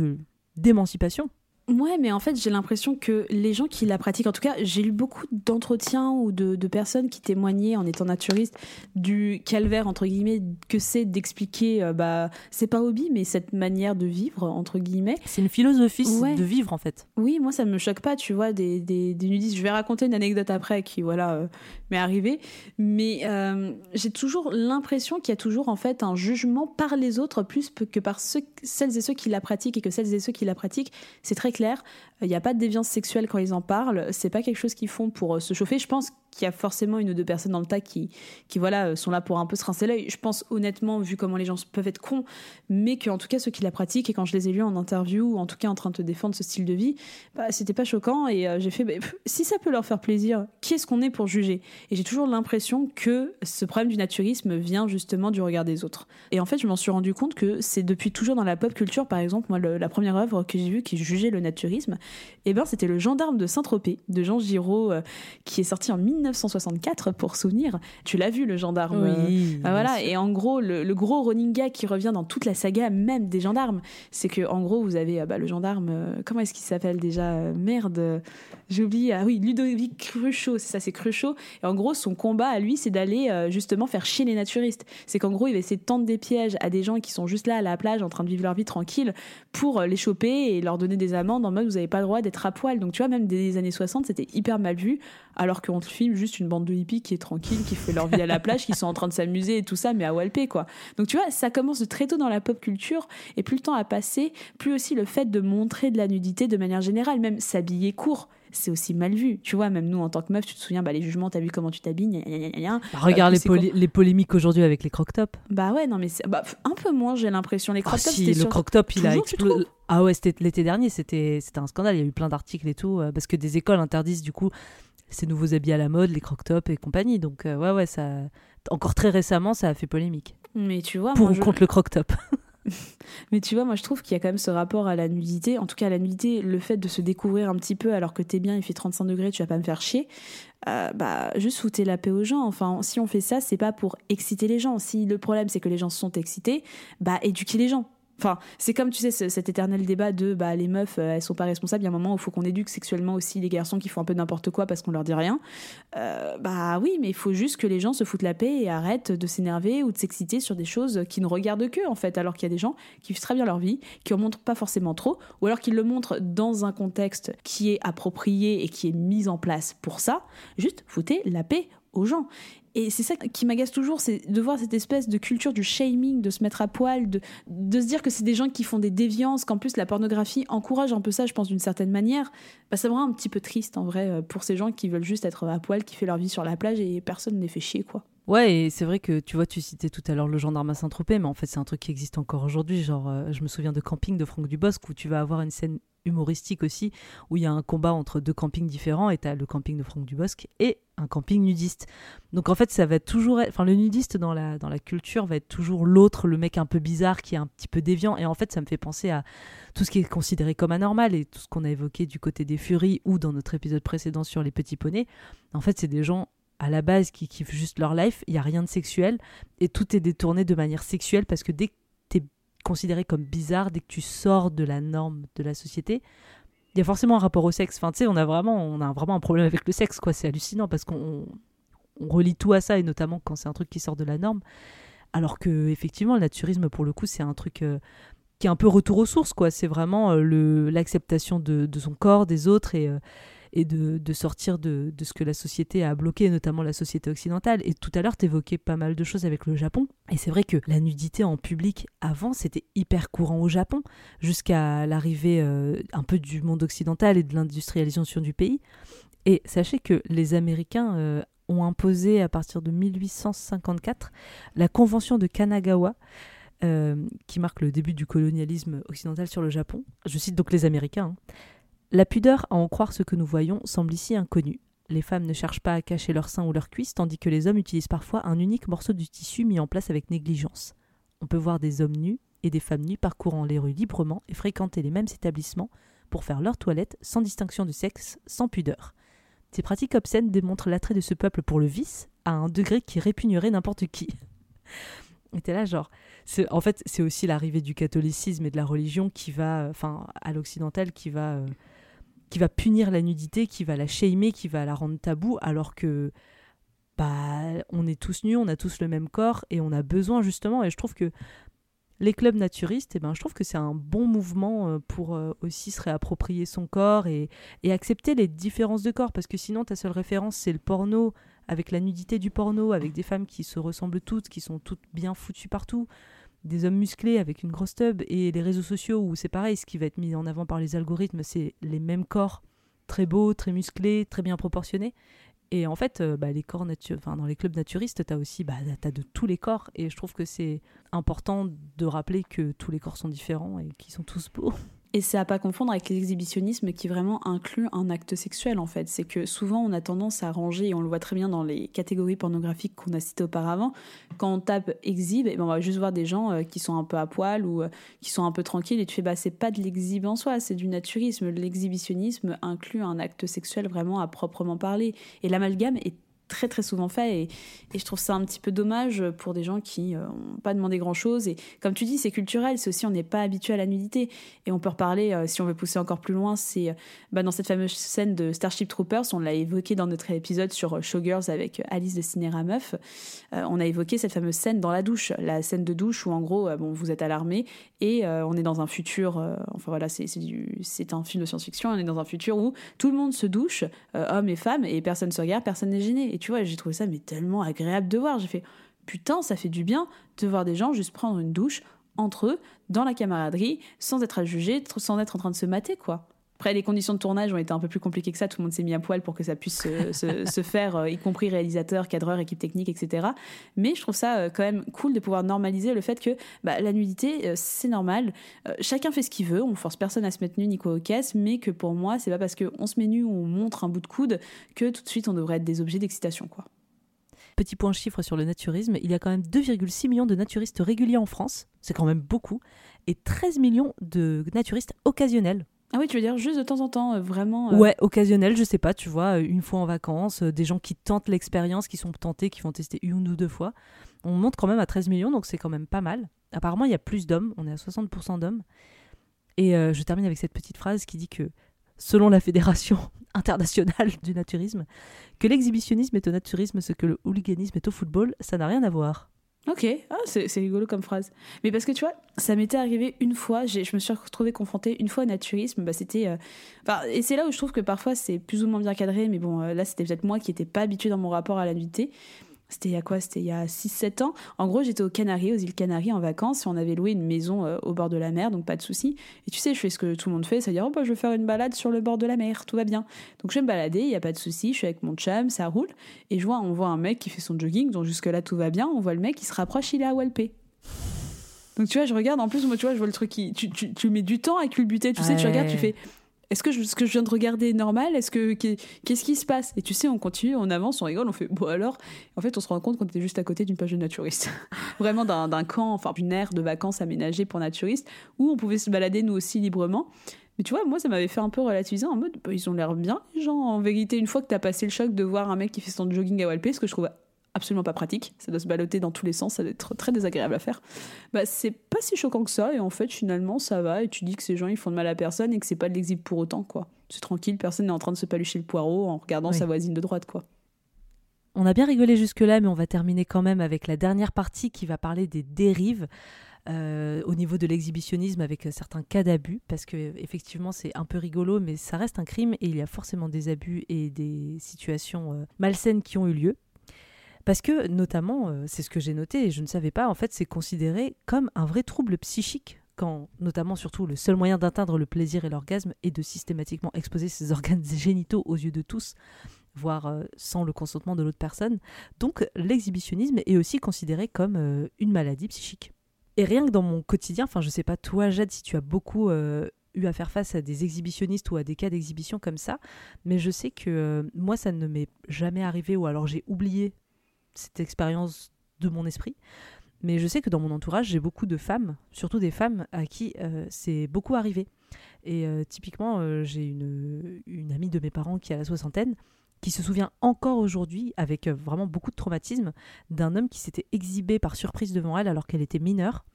d'émancipation, Ouais, mais en fait, j'ai l'impression que les gens qui la pratiquent, en tout cas, j'ai lu beaucoup d'entretiens ou de, de, personnes qui témoignaient en étant naturistes du calvaire, entre guillemets, que c'est d'expliquer, euh, bah, c'est pas hobby, mais cette manière de vivre, entre guillemets. C'est une philosophie de vivre, en fait. Oui, moi, ça me choque pas, tu vois, des, des, des nudistes. Je vais raconter une anecdote après qui, voilà, euh, m'est arrivée. Mais euh, j'ai toujours l'impression qu'il y a toujours, en fait, un jugement par les autres plus que par celles et ceux qui la pratiquent et que celles et ceux qui la pratiquent, c'est très clair il n'y a pas de déviance sexuelle quand ils en parlent. C'est pas quelque chose qu'ils font pour euh, se chauffer. Je pense qu'il y a forcément une ou deux personnes dans le tas qui, qui voilà, euh, sont là pour un peu se rincer l'œil. Je pense honnêtement, vu comment les gens peuvent être cons, mais qu'en tout cas ceux qui la pratiquent, et quand je les ai lus en interview, ou en tout cas en train de défendre ce style de vie, bah, c'était pas choquant. Et euh, j'ai fait, bah, si ça peut leur faire plaisir, qui est-ce qu'on est pour juger? Et j'ai toujours l'impression que ce problème du naturisme vient justement du regard des autres. Et en fait, je m'en suis rendu compte que c'est depuis toujours dans la pop culture, par exemple, moi, la première œuvre que j'ai vue qui jugeait le naturisme, eh ben, c'était Le Gendarme de Saint-Tropez de Jean Giraud, euh, qui est sorti en 1964 pour souvenir. Tu l'as vu, le gendarme Oui. Euh, voilà. Et en gros, le, gros running gag qui revient dans toute la saga, même des gendarmes, c'est que en gros, vous avez euh, bah, le gendarme. comment est-ce qu'il s'appelle déjà Merde, j'ai oublié. Ah oui, Ludovic Cruchot, c'est ça, c'est Cruchot. Et en gros, son combat à lui, c'est d'aller justement faire chier les naturistes. C'est qu'en gros, il va essayer de tendre des pièges à des gens qui sont juste là à la plage en train de vivre leur vie tranquille pour les choper et leur donner des amendes en mode vous n'avez pas le droit d'être à poil. Donc tu vois, même des années 60, c'était hyper mal vu, alors qu'on te filme juste une bande de hippies qui est tranquille, qui fait leur vie à la plage, qui sont en train de s'amuser et tout ça, mais à Walpé, quoi. Donc tu vois, ça commence de très tôt dans la pop culture, et plus le temps a passé, plus aussi le fait de montrer de la nudité de manière générale, même s'habiller court c'est aussi mal vu. Tu vois, même nous, en tant que meuf, tu te souviens, bah, les jugements, t'as vu comment tu t'habilles, bah, Regarde les, les, polémiques aujourd'hui avec les croc-top. Bah ouais, non, mais bah, un peu moins, j'ai l'impression. Les ah, croc-top, si, le croc-top, il a explosé. Ah ouais, c'était l'été dernier, c'était un scandale. Il y a eu plein d'articles et tout, euh, parce que des écoles interdisent du coup ces nouveaux habits à la mode, les croc-top et compagnie. Donc euh, ouais, ouais, ça. Encore très récemment, ça a fait polémique. Mais tu vois, pour ou contre le croc-top. Mais tu vois, moi je trouve qu'il y a quand même ce rapport à la nudité. En tout cas, à la nudité, le fait de se découvrir un petit peu alors que t'es bien, il fait 35 degrés, tu vas pas me faire chier. Euh, bah, juste foutez la paix aux gens. Enfin, si on fait ça, c'est pas pour exciter les gens. Si le problème c'est que les gens sont excités, bah éduquez les gens. Enfin, c'est comme tu sais cet éternel débat de bah les meufs euh, elles sont pas responsables. Il y a un moment où il faut qu'on éduque sexuellement aussi les garçons qui font un peu n'importe quoi parce qu'on leur dit rien. Euh, bah oui, mais il faut juste que les gens se foutent la paix et arrêtent de s'énerver ou de s'exciter sur des choses qui ne regardent qu'eux en fait. Alors qu'il y a des gens qui vivent très bien leur vie, qui en montrent pas forcément trop, ou alors qu'ils le montrent dans un contexte qui est approprié et qui est mis en place pour ça. Juste foutez la paix aux gens. Et c'est ça qui m'agace toujours, c'est de voir cette espèce de culture du shaming, de se mettre à poil, de, de se dire que c'est des gens qui font des déviances, qu'en plus la pornographie encourage un peu ça, je pense, d'une certaine manière. Bah, ça me rend un petit peu triste, en vrai, euh, pour ces gens qui veulent juste être à poil, qui font leur vie sur la plage et personne ne les fait chier, quoi. Ouais, et c'est vrai que tu vois, tu citais tout à l'heure le gendarme à Saint-Tropez, mais en fait, c'est un truc qui existe encore aujourd'hui. Genre, euh, je me souviens de Camping de Franck Dubosc où tu vas avoir une scène humoristique aussi, où il y a un combat entre deux campings différents, et as le camping de Franck Dubosc et un camping nudiste. Donc en fait, ça va toujours être... Enfin, le nudiste dans la, dans la culture va être toujours l'autre, le mec un peu bizarre, qui est un petit peu déviant, et en fait, ça me fait penser à tout ce qui est considéré comme anormal, et tout ce qu'on a évoqué du côté des furies, ou dans notre épisode précédent sur les petits poneys. En fait, c'est des gens à la base qui kiffent juste leur life, il n'y a rien de sexuel, et tout est détourné de manière sexuelle, parce que dès que considéré comme bizarre dès que tu sors de la norme de la société. Il y a forcément un rapport au sexe. Enfin, tu sais, on a vraiment, on a vraiment un problème avec le sexe, quoi. C'est hallucinant parce qu'on on relie tout à ça et notamment quand c'est un truc qui sort de la norme. Alors que effectivement, le naturisme, pour le coup, c'est un truc euh, qui est un peu retour aux sources, quoi. C'est vraiment euh, l'acceptation de, de, son corps, des autres et euh, et de, sortir de, de, ce que la société a bloqué, notamment la société occidentale. Et tout à l'heure, tu évoquais pas mal de choses avec le Japon. Et c'est vrai que la nudité en public, avant, c'était hyper courant au Japon, jusqu'à l'arrivée euh, un peu du monde occidental et de l'industrialisation du pays. Et sachez que les Américains euh, ont imposé à partir de 1854 la Convention de Kanagawa, euh, qui marque le début du colonialisme occidental sur le Japon. Je cite donc les Américains. Hein. La pudeur à en croire ce que nous voyons semble ici inconnue. Les femmes ne cherchent pas à cacher leurs seins ou leurs cuisses, tandis que les hommes utilisent parfois un unique morceau du tissu mis en place avec négligence. On peut voir des hommes nus et des femmes nues parcourant les rues librement et fréquenter les mêmes établissements pour faire leur toilette sans distinction de sexe, sans pudeur. Ces pratiques obscènes démontrent l'attrait de ce peuple pour le vice à un degré qui répugnerait n'importe qui. Et là, genre. En fait, c'est aussi l'arrivée du catholicisme et de la religion qui va, enfin, à l'occidental, qui va, euh, qui va punir la nudité, qui va la shamer, qui va la rendre tabou, alors que, bah, on est tous nus, on a tous le même corps et on a besoin justement. Et je trouve que les clubs naturistes, eh ben, je trouve que c'est un bon mouvement euh, pour euh, aussi se réapproprier son corps et, accepter les différences de corps. Parce que sinon, ta seule référence, c'est le porno, avec la nudité du porno, avec des femmes qui se ressemblent toutes, qui sont toutes bien foutues partout, des hommes musclés avec une grosse tub, et les réseaux sociaux où c'est pareil, ce qui va être mis en avant par les algorithmes, c'est les mêmes corps, très beaux, très musclés, très bien proportionnés. Et en fait, euh, bah, les corps enfin, dans les clubs naturistes, tu as aussi bah, de tous les corps. Et je trouve que c'est important de rappeler que tous les corps sont différents et qu'ils sont tous beaux. Et c'est à pas confondre avec l'exhibitionnisme qui vraiment inclut un acte sexuel en fait. C'est que souvent on a tendance à ranger, et on le voit très bien dans les catégories pornographiques qu'on a citées auparavant, quand on tape exhibe, et eh ben on va juste voir des gens euh, qui sont un peu à poil ou euh, qui sont un peu tranquilles et tu fais bah c'est pas de l'exhibe en soi, c'est du naturisme. L'exhibitionnisme inclut un acte sexuel vraiment à proprement parler. Et l'amalgame est très très souvent fait et, je trouve ça un petit peu dommage pour des gens qui n'ont euh, pas demandé grand chose et comme tu dis c'est culturel c'est aussi on n'est pas habitué à la nudité et on peut reparler euh, si on veut pousser encore plus loin c'est euh, bah, dans cette fameuse scène de Starship Troopers on l'a évoqué dans notre épisode sur Showgirls avec Alice de Cinéra Meuf on a évoqué cette fameuse scène dans la douche la scène de douche où en gros bon vous êtes à l'armée et on est dans un futur enfin voilà c'est un film de science-fiction on est dans un futur où tout le monde se douche hommes et femmes et personne se regarde personne n'est gêné tu vois, j'ai trouvé ça mais tellement agréable de voir. J'ai fait putain, ça fait du bien de voir des gens juste prendre une douche entre eux, dans la camaraderie, sans être à juger, sans être en train de se mater, quoi. Après, les conditions de tournage ont été un peu plus compliquées que ça. Tout le monde s'est mis à poil pour que ça puisse se, faire, euh, y compris réalisateur, cadreur, équipe technique, etc. Mais je trouve ça euh, quand même cool de pouvoir normaliser le fait que bah, la nudité, euh, c'est normal. chacun fait ce qu'il veut. On force personne à se mettre nu ni quoi aux caisses. Mais que pour moi, c'est pas parce qu'on se met nu ou on montre un bout de coude que tout de suite on devrait être des objets d'excitation, quoi. Petit point chiffre sur le naturisme, il y a quand même 2,6 millions de naturistes réguliers en France, c'est quand même beaucoup, et 13 millions de naturistes occasionnels. Ah oui, tu veux dire juste de temps en temps, euh, vraiment. Euh, ouais, occasionnel, je sais pas, tu vois, euh, une fois en vacances, des gens qui tentent l'expérience, qui sont tentés, qui vont tester une ou deux fois. On monte quand même à 13 millions, donc c'est quand même pas mal. Apparemment, il y a plus d'hommes, on est à 60% d'hommes. Et je termine avec cette petite phrase qui dit que, selon la Fédération internationale du naturisme, que l'exhibitionnisme est au naturisme ce que le hooliganisme est au football, ça n'a rien à voir. Ok, ah, c'est rigolo comme phrase. Mais parce que tu vois, ça m'était arrivé une fois, je me suis retrouvée confrontée une fois au naturisme, bah c'était... Euh, et c'est là où je trouve que parfois c'est plus ou moins bien cadré, mais bon, euh, là c'était peut-être moi qui n'étais pas habituée dans mon rapport à la nudité. C'était il y a quoi? C'était il y a 6-7 ans. En gros, j'étais aux Canaries, aux îles Canaries en vacances, et on avait loué une maison euh, au bord de la mer, donc pas de souci. Et tu sais, je fais ce que tout le monde fait, c'est-à-dire, oh, bah, je vais faire une balade sur le bord de la mer, tout va bien. Donc je vais me balader, il n'y a pas de souci, je suis avec mon chum, ça roule. Et je vois, on voit un mec qui fait son jogging, donc jusque-là tout va bien. On voit le mec qui se rapproche, il est à Walpé. Donc tu vois, je regarde, en plus, moi, tu vois, je vois le truc qui. Tu, tu, mets du temps à culbuter, tu sais, tu regardes, tu fais est-ce que ce que je viens de regarder est normal? Est-ce que qu'est-ce qui se passe? Et tu sais, on continue, on avance, on rigole, on fait bon alors. En fait, on se rend compte qu'on était juste à côté d'une page de naturiste, vraiment d'un camp, enfin d'une aire de vacances aménagée pour naturistes où on pouvait se balader nous aussi librement. Mais tu vois, moi, ça m'avait fait un peu relativiser en mode, bah, ils ont l'air bien, les gens. En vérité, une fois que tu as passé le choc de voir un mec qui fait son jogging à Walpé, ce que je trouve absolument pas pratique, ça doit se baloter dans tous les sens, ça doit être très désagréable à faire. Bah c'est pas si choquant que ça et en fait finalement ça va et tu dis que ces gens ils font de mal à personne et que c'est pas de l'exhibe pour autant quoi. C'est tranquille, personne n'est en train de se palucher le poireau en regardant sa voisine de droite quoi. On a bien rigolé jusque-là, mais on va terminer quand même avec la dernière partie qui va parler des dérives. euh, au niveau de l'exhibitionnisme avec certains cas d'abus, parce que effectivement c'est un peu rigolo, mais ça reste un crime et il y a forcément des abus et des situations euh, malsaines qui ont eu lieu. Parce que notamment, euh, c'est ce que j'ai noté et je ne savais pas, en fait c'est considéré comme un vrai trouble psychique quand notamment surtout le seul moyen d'atteindre le plaisir et l'orgasme est de systématiquement exposer ses organes génitaux aux yeux de tous voire euh, sans le consentement de l'autre personne. Donc l'exhibitionnisme est aussi considéré comme euh, une maladie psychique. Et rien que dans mon quotidien, enfin je sais pas toi Jade si tu as beaucoup eu à faire face à des exhibitionnistes ou à des cas d'exhibition comme ça, mais je sais que moi ça ne m'est jamais arrivé ou alors j'ai oublié cette expérience de mon esprit. Mais je sais que dans mon entourage, j'ai beaucoup de femmes, surtout des femmes à qui euh, c'est beaucoup arrivé. Et euh, typiquement, euh, j'ai une, une amie de mes parents qui a la soixantaine, qui se souvient encore aujourd'hui, avec vraiment beaucoup de traumatisme, d'un homme qui s'était exhibé par surprise devant elle alors qu'elle était mineure.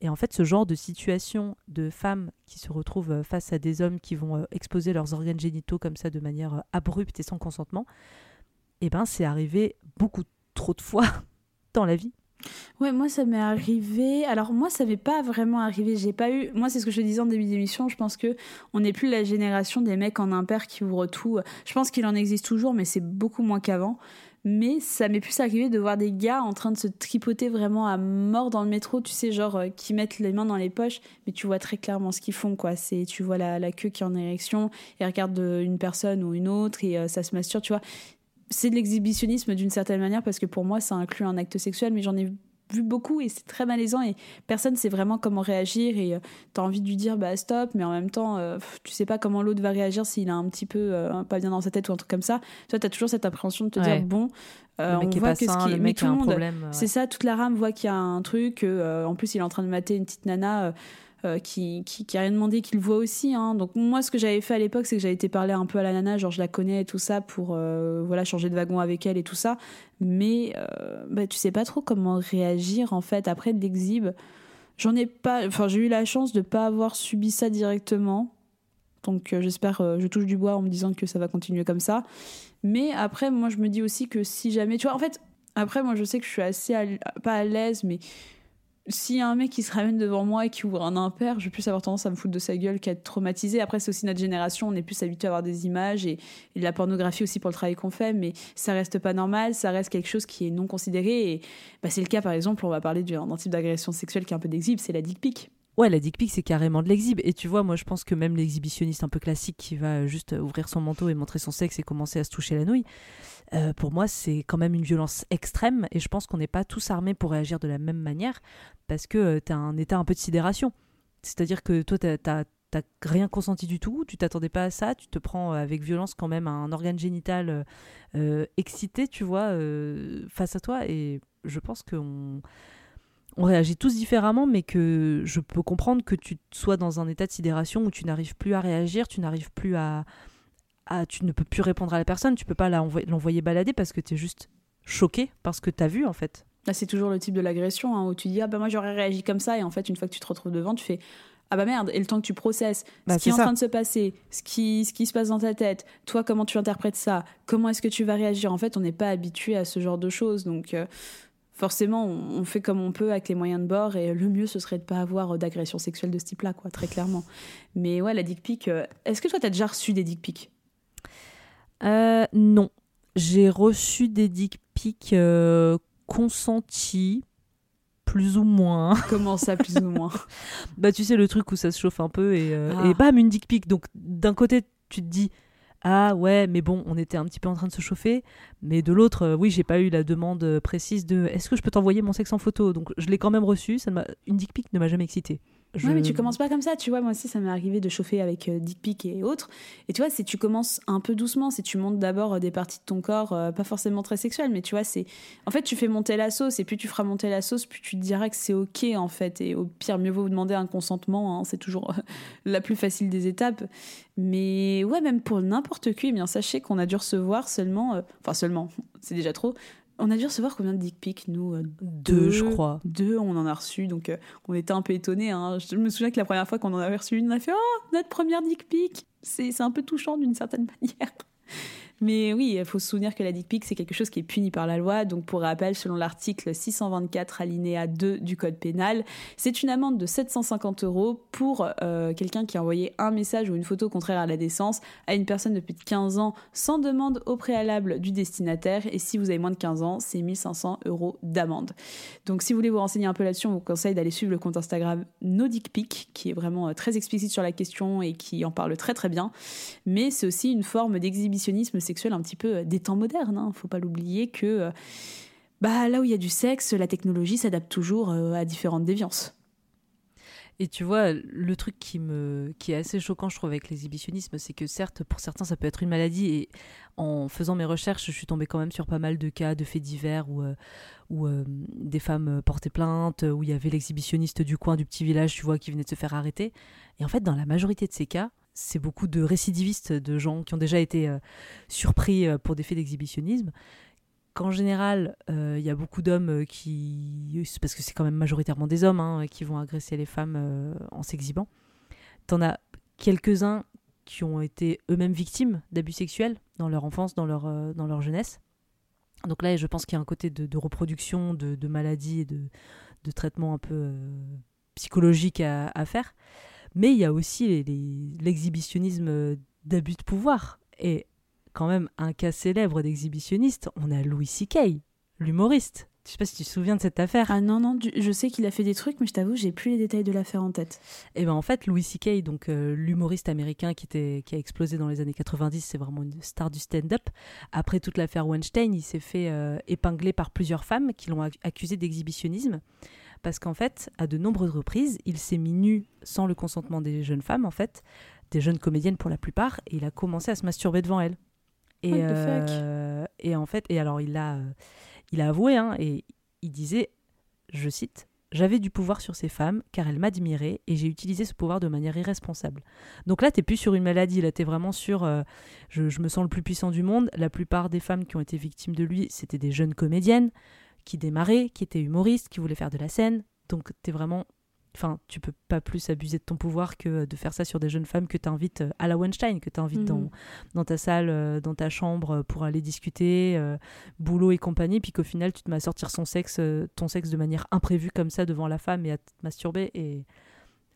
Et en fait, ce genre de situation de femmes qui se retrouvent face à des hommes qui vont exposer leurs organes génitaux comme ça de manière abrupte et sans consentement, eh ben, c'est arrivé beaucoup trop de fois dans la vie. Ouais, moi ça m'est arrivé. Alors moi ça m'est pas vraiment arrivé. J'ai pas eu. Moi c'est ce que je disais en début d'émission. Je pense que on n'est plus la génération des mecs en impair qui ouvrent tout. Je pense qu'il en existe toujours, mais c'est beaucoup moins qu'avant. Mais ça m'est plus arrivé de voir des gars en train de se tripoter vraiment à mort dans le métro, tu sais, genre euh, qui mettent les mains dans les poches, mais tu vois très clairement ce qu'ils font, quoi. C'est, tu vois la, la queue qui est en érection, et regarde euh, une personne ou une autre, et euh, ça se masturbe, tu vois c'est de l'exhibitionnisme d'une certaine manière parce que pour moi ça inclut un acte sexuel mais j'en ai vu beaucoup et c'est très malaisant et personne sait vraiment comment réagir et euh, t'as envie de lui dire bah stop mais en même temps euh, tu sais pas comment l'autre va réagir s'il a un petit peu euh, pas bien dans sa tête ou un truc comme ça toi t'as toujours cette appréhension de te Ouais. dire bon euh, on voit que ce qui le mais mec tout a le un monde problème, ouais. c'est ça toute la rame voit qu'il y a un truc en plus il est en train de mater une petite nana euh, qui, qui, qui a rien demandé, qu'il voit aussi. hein. Donc moi, ce que j'avais fait à l'époque, c'est que j'avais été parler un peu à la nana, genre je la connais et tout ça, pour euh, voilà changer de wagon avec elle et tout ça. Mais euh, bah, tu sais pas trop comment réagir en fait après de l'exhib. J'en ai pas, enfin j'ai eu la chance de pas avoir subi ça directement. Donc j'espère, je touche du bois en me disant que ça va continuer comme ça. Mais après, moi je me dis aussi que si jamais, tu vois, en fait, après moi je sais que je suis assez pas à l'aise, mais s'il y a un mec qui se ramène devant moi et qui ouvre un impair, je vais plus avoir tendance à me foutre de sa gueule qu'à être traumatisée. Après, c'est aussi notre génération, on est plus habitué à avoir des images et, de la pornographie aussi pour le travail qu'on fait, mais ça reste pas normal, ça reste quelque chose qui est non considéré. Et bah, c'est le cas, par exemple, on va parler d'un d'un type d'agression sexuelle qui est un peu d'exhibe, c'est la dick pic. Ouais, la dick pic, c'est carrément de l'exhib. Et tu vois, moi, je pense que même l'exhibitionniste un peu classique qui va juste ouvrir son manteau et montrer son sexe et commencer à se toucher la nouille, euh, pour moi, c'est quand même une violence extrême. Et je pense qu'on n'est pas tous armés pour réagir de la même manière parce que tu as un état un peu de sidération. C'est-à-dire que toi, t'as- t'as t'as rien consenti du tout, tu t'attendais pas à ça, tu te prends euh, avec violence quand même un organe génital euh, euh, excité, tu vois, euh, face à toi. Et je pense qu'on on réagit tous différemment, mais que je peux comprendre que tu sois dans un état de sidération où tu n'arrives plus à réagir, tu n'arrives plus à, à- Tu ne peux plus répondre à la personne, tu peux pas l'envoyer balader parce que tu es juste choqué par ce que tu as vu en fait. C'est toujours le type de l'agression hein, où tu dis ah bah moi j'aurais réagi comme ça et en fait une fois que tu te retrouves devant, tu fais ah bah merde et le temps que tu processes Bah, ce qui est, en ça. train de se passer, ce qui ce qui se passe dans ta tête, toi comment tu interprètes ça, comment est-ce que tu vas réagir. En fait, on n'est pas habitué à ce genre de choses donc euh, forcément on, on fait comme on peut avec les moyens de bord et le mieux ce serait de pas avoir euh, d'agression sexuelle de ce type-là quoi, très clairement. Mais ouais la dick pic, euh, est-ce que toi t'as déjà reçu des dick pics? Euh, non. J'ai reçu des dick pics euh, consentis, plus ou moins. Comment ça, plus ou moins? Bah, tu sais, le truc où ça se chauffe un peu et, Ah. et bam, une dick pic. Donc, d'un côté, tu te dis, ah ouais, mais bon, on était un petit peu en train de se chauffer. Mais de l'autre, euh, oui, j'ai pas eu la demande euh, précise de est-ce que je peux t'envoyer mon sexe en photo? Donc, je l'ai quand même reçu. Ça une dick pic ne m'a jamais excité. Je- Ouais, mais tu commences pas comme ça, tu vois. Moi aussi, ça m'est arrivé de chauffer avec euh, dick pic et autres. Et tu vois, c'est tu commences un peu doucement, c'est tu montes d'abord euh, des parties de ton corps, euh, pas forcément très sexuelles, mais tu vois, c'est. En fait, tu fais monter la sauce, et plus tu feras monter la sauce, plus tu te diras que c'est ok, en fait. Et au pire, mieux vaut vous demander un consentement, hein, c'est toujours euh, la plus facile des étapes. Mais ouais, même pour n'importe qui, eh bien, sachez qu'on a dû recevoir seulement. Enfin, seulement, c'est déjà trop. On a dû recevoir combien de dick pics, nous euh, Deux, je crois. Deux, on en a reçu, donc euh, on était un peu étonnés. hein. Je me souviens que la première fois qu'on en avait reçu une, on a fait Oh, notre première dick pic C'est c'est un peu touchant d'une certaine manière. Mais oui, il faut se souvenir que la dick pic, c'est quelque chose qui est puni par la loi. Donc, pour rappel, selon l'article 624 alinéa 2 du Code pénal, c'est une amende de 750 euros pour euh, quelqu'un qui a envoyé un message ou une photo contraire à la décence à une personne de plus de 15 ans sans demande au préalable du destinataire. Et si vous avez moins de 15 ans, c'est 1500 euros d'amende. Donc, si vous voulez vous renseigner un peu là-dessus, on vous conseille d'aller suivre le compte Instagram No Dick Pic, qui est vraiment euh, très explicite sur la question et qui en parle très très bien. Mais c'est aussi une forme d'exhibitionnisme un petit peu euh, des temps modernes. Hein. Faut pas l'oublier que euh, bah, là où il y a du sexe, la technologie s'adapte toujours euh, à différentes déviances. Et tu vois, le truc qui, me, qui est assez choquant, je trouve, avec l'exhibitionnisme, c'est que certes, pour certains, ça peut être une maladie. Et en faisant mes recherches, je suis tombée quand même sur pas mal de cas de faits divers où, où des femmes portaient plainte, où il y avait l'exhibitionniste du coin du petit village, tu vois, qui venait de se faire arrêter. Et en fait, dans la majorité de ces cas, c'est beaucoup de récidivistes, de gens qui ont déjà été euh, surpris euh, pour des faits d'exhibitionnisme. Qu'en général, euh, il y a beaucoup d'hommes qui. Parce que c'est quand même majoritairement des hommes hein, qui vont agresser les femmes en s'exhibant. T'en as quelques-uns qui ont été eux-mêmes victimes d'abus sexuels dans leur enfance, dans leur, dans leur jeunesse. Donc là, je pense qu'il y a un côté de, reproduction, de, de, maladie et de, de traitement un peu psychologique à faire. Mais il y a aussi l'exhibitionnisme d'abus de pouvoir. Et quand même, un cas célèbre d'exhibitionniste, on a Louis C.K., l'humoriste. Je sais pas si tu te souviens de cette affaire. Ah non, non, je sais qu'il a fait des trucs, mais je t'avoue, j'ai plus les détails de l'affaire en tête. Et ben en fait, Louis C.K., donc euh, l'humoriste américain qui, était, qui a explosé dans les années 90, c'est vraiment une star du stand-up. Après toute l'affaire Weinstein, il s'est fait euh, épingler par plusieurs femmes qui l'ont accusé d'exhibitionnisme parce qu'en fait, à de nombreuses reprises, il s'est mis nu sans le consentement des jeunes femmes, en fait, des jeunes comédiennes pour la plupart, et il a commencé à se masturber devant elles. Et, euh, et en fait, et alors il a, il a avoué, hein, et il disait, je cite, j'avais du pouvoir sur ces femmes car elles m'admiraient et j'ai utilisé ce pouvoir de manière irresponsable. Donc là, t'es plus sur une maladie, là, t'es vraiment sur euh, je, je, me sens le plus puissant du monde. La plupart des femmes qui ont été victimes de lui, c'était des jeunes comédiennes qui démarraient, qui étaient humoristes, qui voulaient faire de la scène. Donc t'es vraiment enfin, tu peux pas plus abuser de ton pouvoir que de faire ça sur des jeunes femmes que tu invites à la Weinstein, que tu invites dans, Mhm. dans ta salle, dans ta chambre pour aller discuter, euh, boulot et compagnie, puis qu'au final tu te mets à sortir son sexe, euh, ton sexe de manière imprévue comme ça devant la femme et à te masturber. Et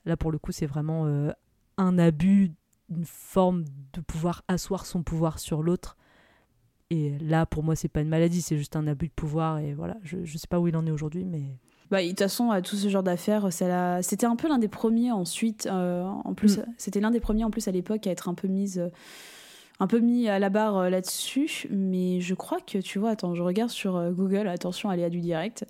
là, pour le coup, c'est vraiment euh, un abus, une forme de pouvoir asseoir son pouvoir sur l'autre. Et là, pour moi, c'est pas une maladie, c'est juste un abus de pouvoir. Et voilà, je, je sais pas où il en est aujourd'hui, mais. Bah, de toute façon, à tout ce genre d'affaires, l'a- c'était un peu l'un des premiers ensuite. euh, en plus, Mm. c'était l'un des premiers en plus à l'époque à être un peu mise, euh, un peu mis à la barre euh, là-dessus. Mais je crois que tu vois, attends, je regarde sur euh, Google. Attention, elle est à du direct.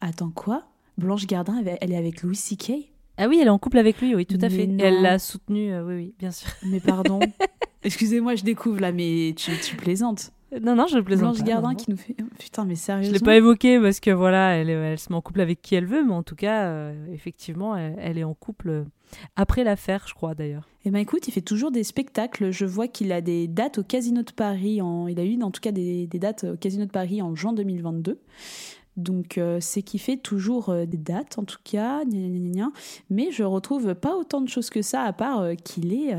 Attends quoi? Blanche Gardin, elle est avec Louis C.K. Ah oui, elle est en couple avec lui, oui, tout à fait. Et elle l'a soutenu, euh, oui, oui, bien sûr. Mais pardon. Excusez-moi, je découvre là, mais tu, tu plaisantes. Non, non, je plaisante. Blanche Gardin qui nous fait. oh, Putain, mais Je sérieusement. l'ai pas évoqué parce que voilà, elle, se met en couple avec qui elle veut, mais en tout cas, euh, effectivement, elle, elle est en couple euh, après l'affaire, je crois d'ailleurs. Eh ben écoute, il fait toujours des spectacles. Je vois qu'il a des dates au Casino de Paris. En... Il a eu en tout cas des, des dates au Casino de Paris en juin 2022. Donc euh, c'est qu'il fait toujours euh, des dates en tout cas. gna, gna, gna, gna. Mais je retrouve pas autant de choses que ça à part qu'il est...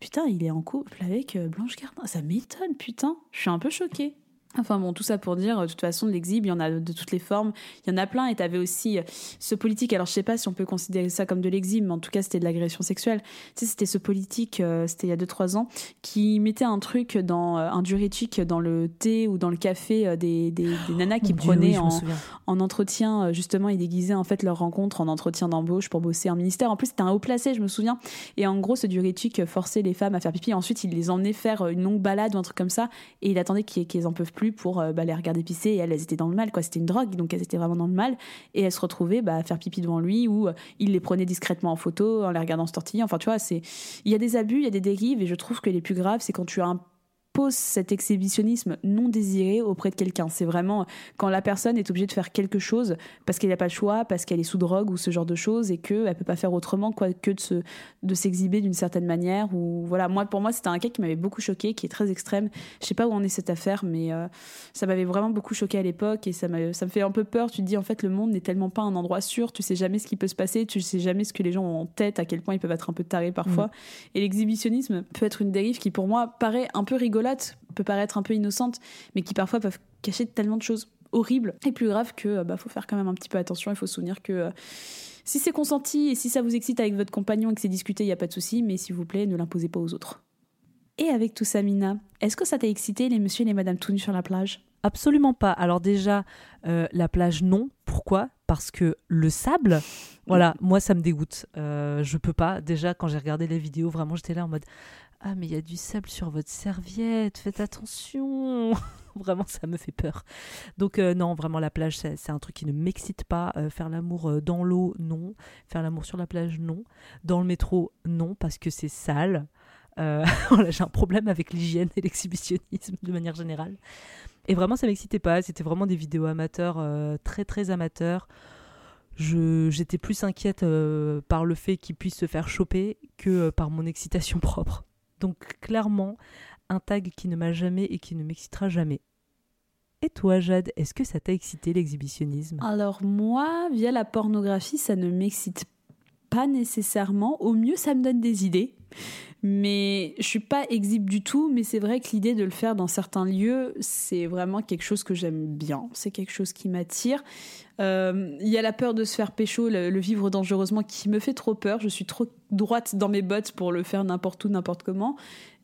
Putain, il est en couple avec euh, Blanche Gardin. Ça m'étonne, putain. Je suis un peu choquée. Enfin bon, tout ça pour dire, de toute façon, de l'exhib, il y en a de toutes les formes. Il y en a plein. Et t'avais aussi euh, ce politique, alors je sais pas si on peut considérer ça comme de l'exhib, mais en tout cas, c'était de l'agression sexuelle. Tu sais, c'était ce politique, euh, c'était il y a 2-3 ans, qui mettait un truc dans euh, un diurétique dans le thé ou dans le café des, des, des nanas qui Dieu, prenaient oui, en, entretien, justement, ils déguisaient en fait leur rencontre en entretien d'embauche pour bosser en ministère. En plus, c'était un haut placé, je me souviens. Et en gros, ce diurétique forçait les femmes à faire pipi. Ensuite, il les emmenait faire une longue balade ou un truc comme ça. Et il attendait qu'elles en peuvent plus pour euh, bah, les regarder pisser. Et elles, étaient dans le mal, quoi. C'était une drogue, donc elles étaient vraiment dans le mal. Et elles se retrouvaient bah, à faire pipi devant lui ou euh, il les prenait discrètement en photo en les regardant se tortiller. Enfin, tu vois, c'est il y a des abus, il y a des dérives. Et je trouve que les plus graves, c'est quand tu as un pose cet exhibitionnisme non désiré auprès de quelqu'un. C'est vraiment quand la personne est obligée de faire quelque chose parce qu'elle n'a pas le choix, parce qu'elle est sous drogue ou ce genre de choses et qu'elle peut pas faire autrement quoi, que de, se, de s'exhiber d'une certaine manière. Ou voilà, moi pour moi c'était un cas qui m'avait beaucoup choqué, qui est très extrême. Je sais pas où en est cette affaire, mais euh, ça m'avait vraiment beaucoup choqué à l'époque et ça, ça me fait un peu peur. Tu te dis en fait le monde n'est tellement pas un endroit sûr, tu sais jamais ce qui peut se passer, tu sais jamais ce que les gens ont en tête, à quel point ils peuvent être un peu tarés parfois. Mm. Et l'exhibitionnisme peut être une dérive qui pour moi paraît un peu rigolade peut paraître un peu innocente, mais qui parfois peuvent cacher tellement de choses horribles et plus graves que euh, bah faut faire quand même un petit peu attention. Il faut se souvenir que euh, si c'est consenti et si ça vous excite avec votre compagnon et que c'est discuté, il n'y a pas de souci, mais s'il vous plaît, ne l'imposez pas aux autres. Et avec tout ça, Mina, est-ce que ça t'a excité les messieurs et les madames tout nus sur la plage? Absolument pas. Alors déjà, euh, la plage, non. Pourquoi? Parce que le sable, voilà, moi ça me dégoûte. Euh, je peux pas. Déjà, quand j'ai regardé les vidéos, vraiment, j'étais là en mode Ah, mais il y a du sable sur votre serviette, faites attention. vraiment, ça me fait peur. Donc euh, non, vraiment, la plage, c'est un truc qui ne m'excite pas. Euh, faire l'amour euh, dans l'eau, non. Faire l'amour sur la plage, non. Dans le métro, non, parce que c'est sale. J'ai un problème avec l'hygiène et l'exhibitionnisme de manière générale. Et vraiment, ça m'excitait pas. C'était vraiment des vidéos amateurs, très très amateurs. J'étais plus inquiète par le fait qu'ils puissent se faire choper que par mon excitation propre. Donc clairement, un tag qui ne m'a jamais et qui ne m'excitera jamais. Et toi, Jade, est-ce que ça t'a excité l'exhibitionnisme? Alors moi, via la pornographie, ça ne m'excite pas nécessairement. Au mieux, ça me donne des idées. Mais je suis pas exhibe du tout, mais c'est vrai que l'idée de le faire dans certains lieux, c'est vraiment quelque chose que j'aime bien. C'est quelque chose qui m'attire. Euh, Il y a la peur de se faire pécho, le, le vivre dangereusement, qui me fait trop peur. Je suis trop droite dans mes bottes pour le faire n'importe où, n'importe comment.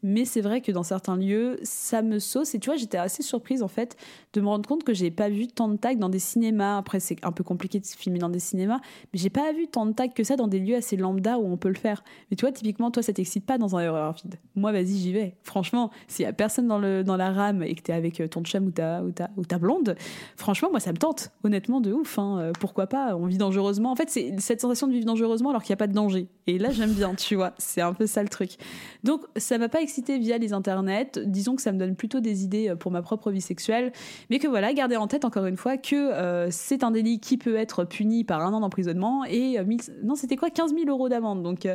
Mais c'est vrai que dans certains lieux, ça me sauce. Et tu vois, j'étais assez surprise en fait de me rendre compte que j'ai pas vu tant de tags dans des cinémas. Après, c'est un peu compliqué de se filmer dans des cinémas, mais j'ai pas vu tant de tags que ça dans des lieux assez lambda où on peut le faire. Mais tu vois, typiquement, toi, ça t'excite pas dans un horror feed? Moi, vas-y, j'y vais. Franchement, s'il y a personne dans, le, dans la rame et que t'es avec euh, ton chum ou ta, ou, ta, ou ta blonde, franchement, moi, ça me tente. Honnêtement, de ouf. hein. Euh, Pourquoi pas? On vit dangereusement. En fait, c'est cette sensation de vivre dangereusement alors qu'il n'y a pas de danger. Et là, j'aime bien, tu vois. C'est un peu ça le truc. Donc, ça m'a pas excité via les internets. Disons que ça me donne plutôt des idées euh, pour ma propre vie sexuelle. Mais que voilà, gardez en tête encore une fois que euh, c'est un délit qui peut être puni par un an d'emprisonnement et euh, 1000 non, c'était quoi? 15 000 euros d'amende. Donc,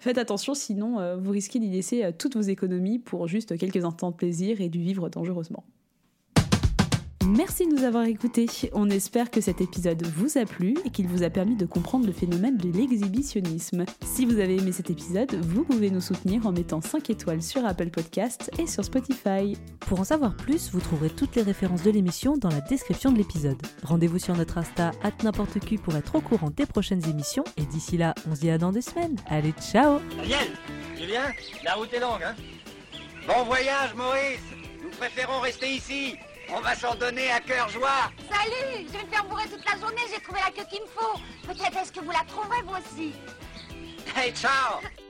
faites attention, sinon vous risquez d'y laisser toutes vos économies pour juste quelques instants de plaisir et du vivre dangereusement. Merci de nous avoir écoutés. On espère que cet épisode vous a plu et qu'il vous a permis de comprendre le phénomène de l'exhibitionnisme. Si vous avez aimé cet épisode, vous pouvez nous soutenir en mettant 5 étoiles sur Apple Podcast et sur Spotify. Pour en savoir plus, vous trouverez toutes les références de l'émission dans la description de l'épisode. Rendez-vous sur notre Insta n'importe qui pour être au courant des prochaines émissions. Et d'ici là, on se dit à dans deux semaines. Allez, ciao Daniel, Julien, la route est longue, hein? Bon voyage, Maurice Nous préférons rester ici. On va s'en donner à cœur joie. Salut, je vais me faire bourrer toute la journée, j'ai trouvé la queue qu'il me faut. Peut-être est-ce que vous la trouverez vous aussi Hey, ciao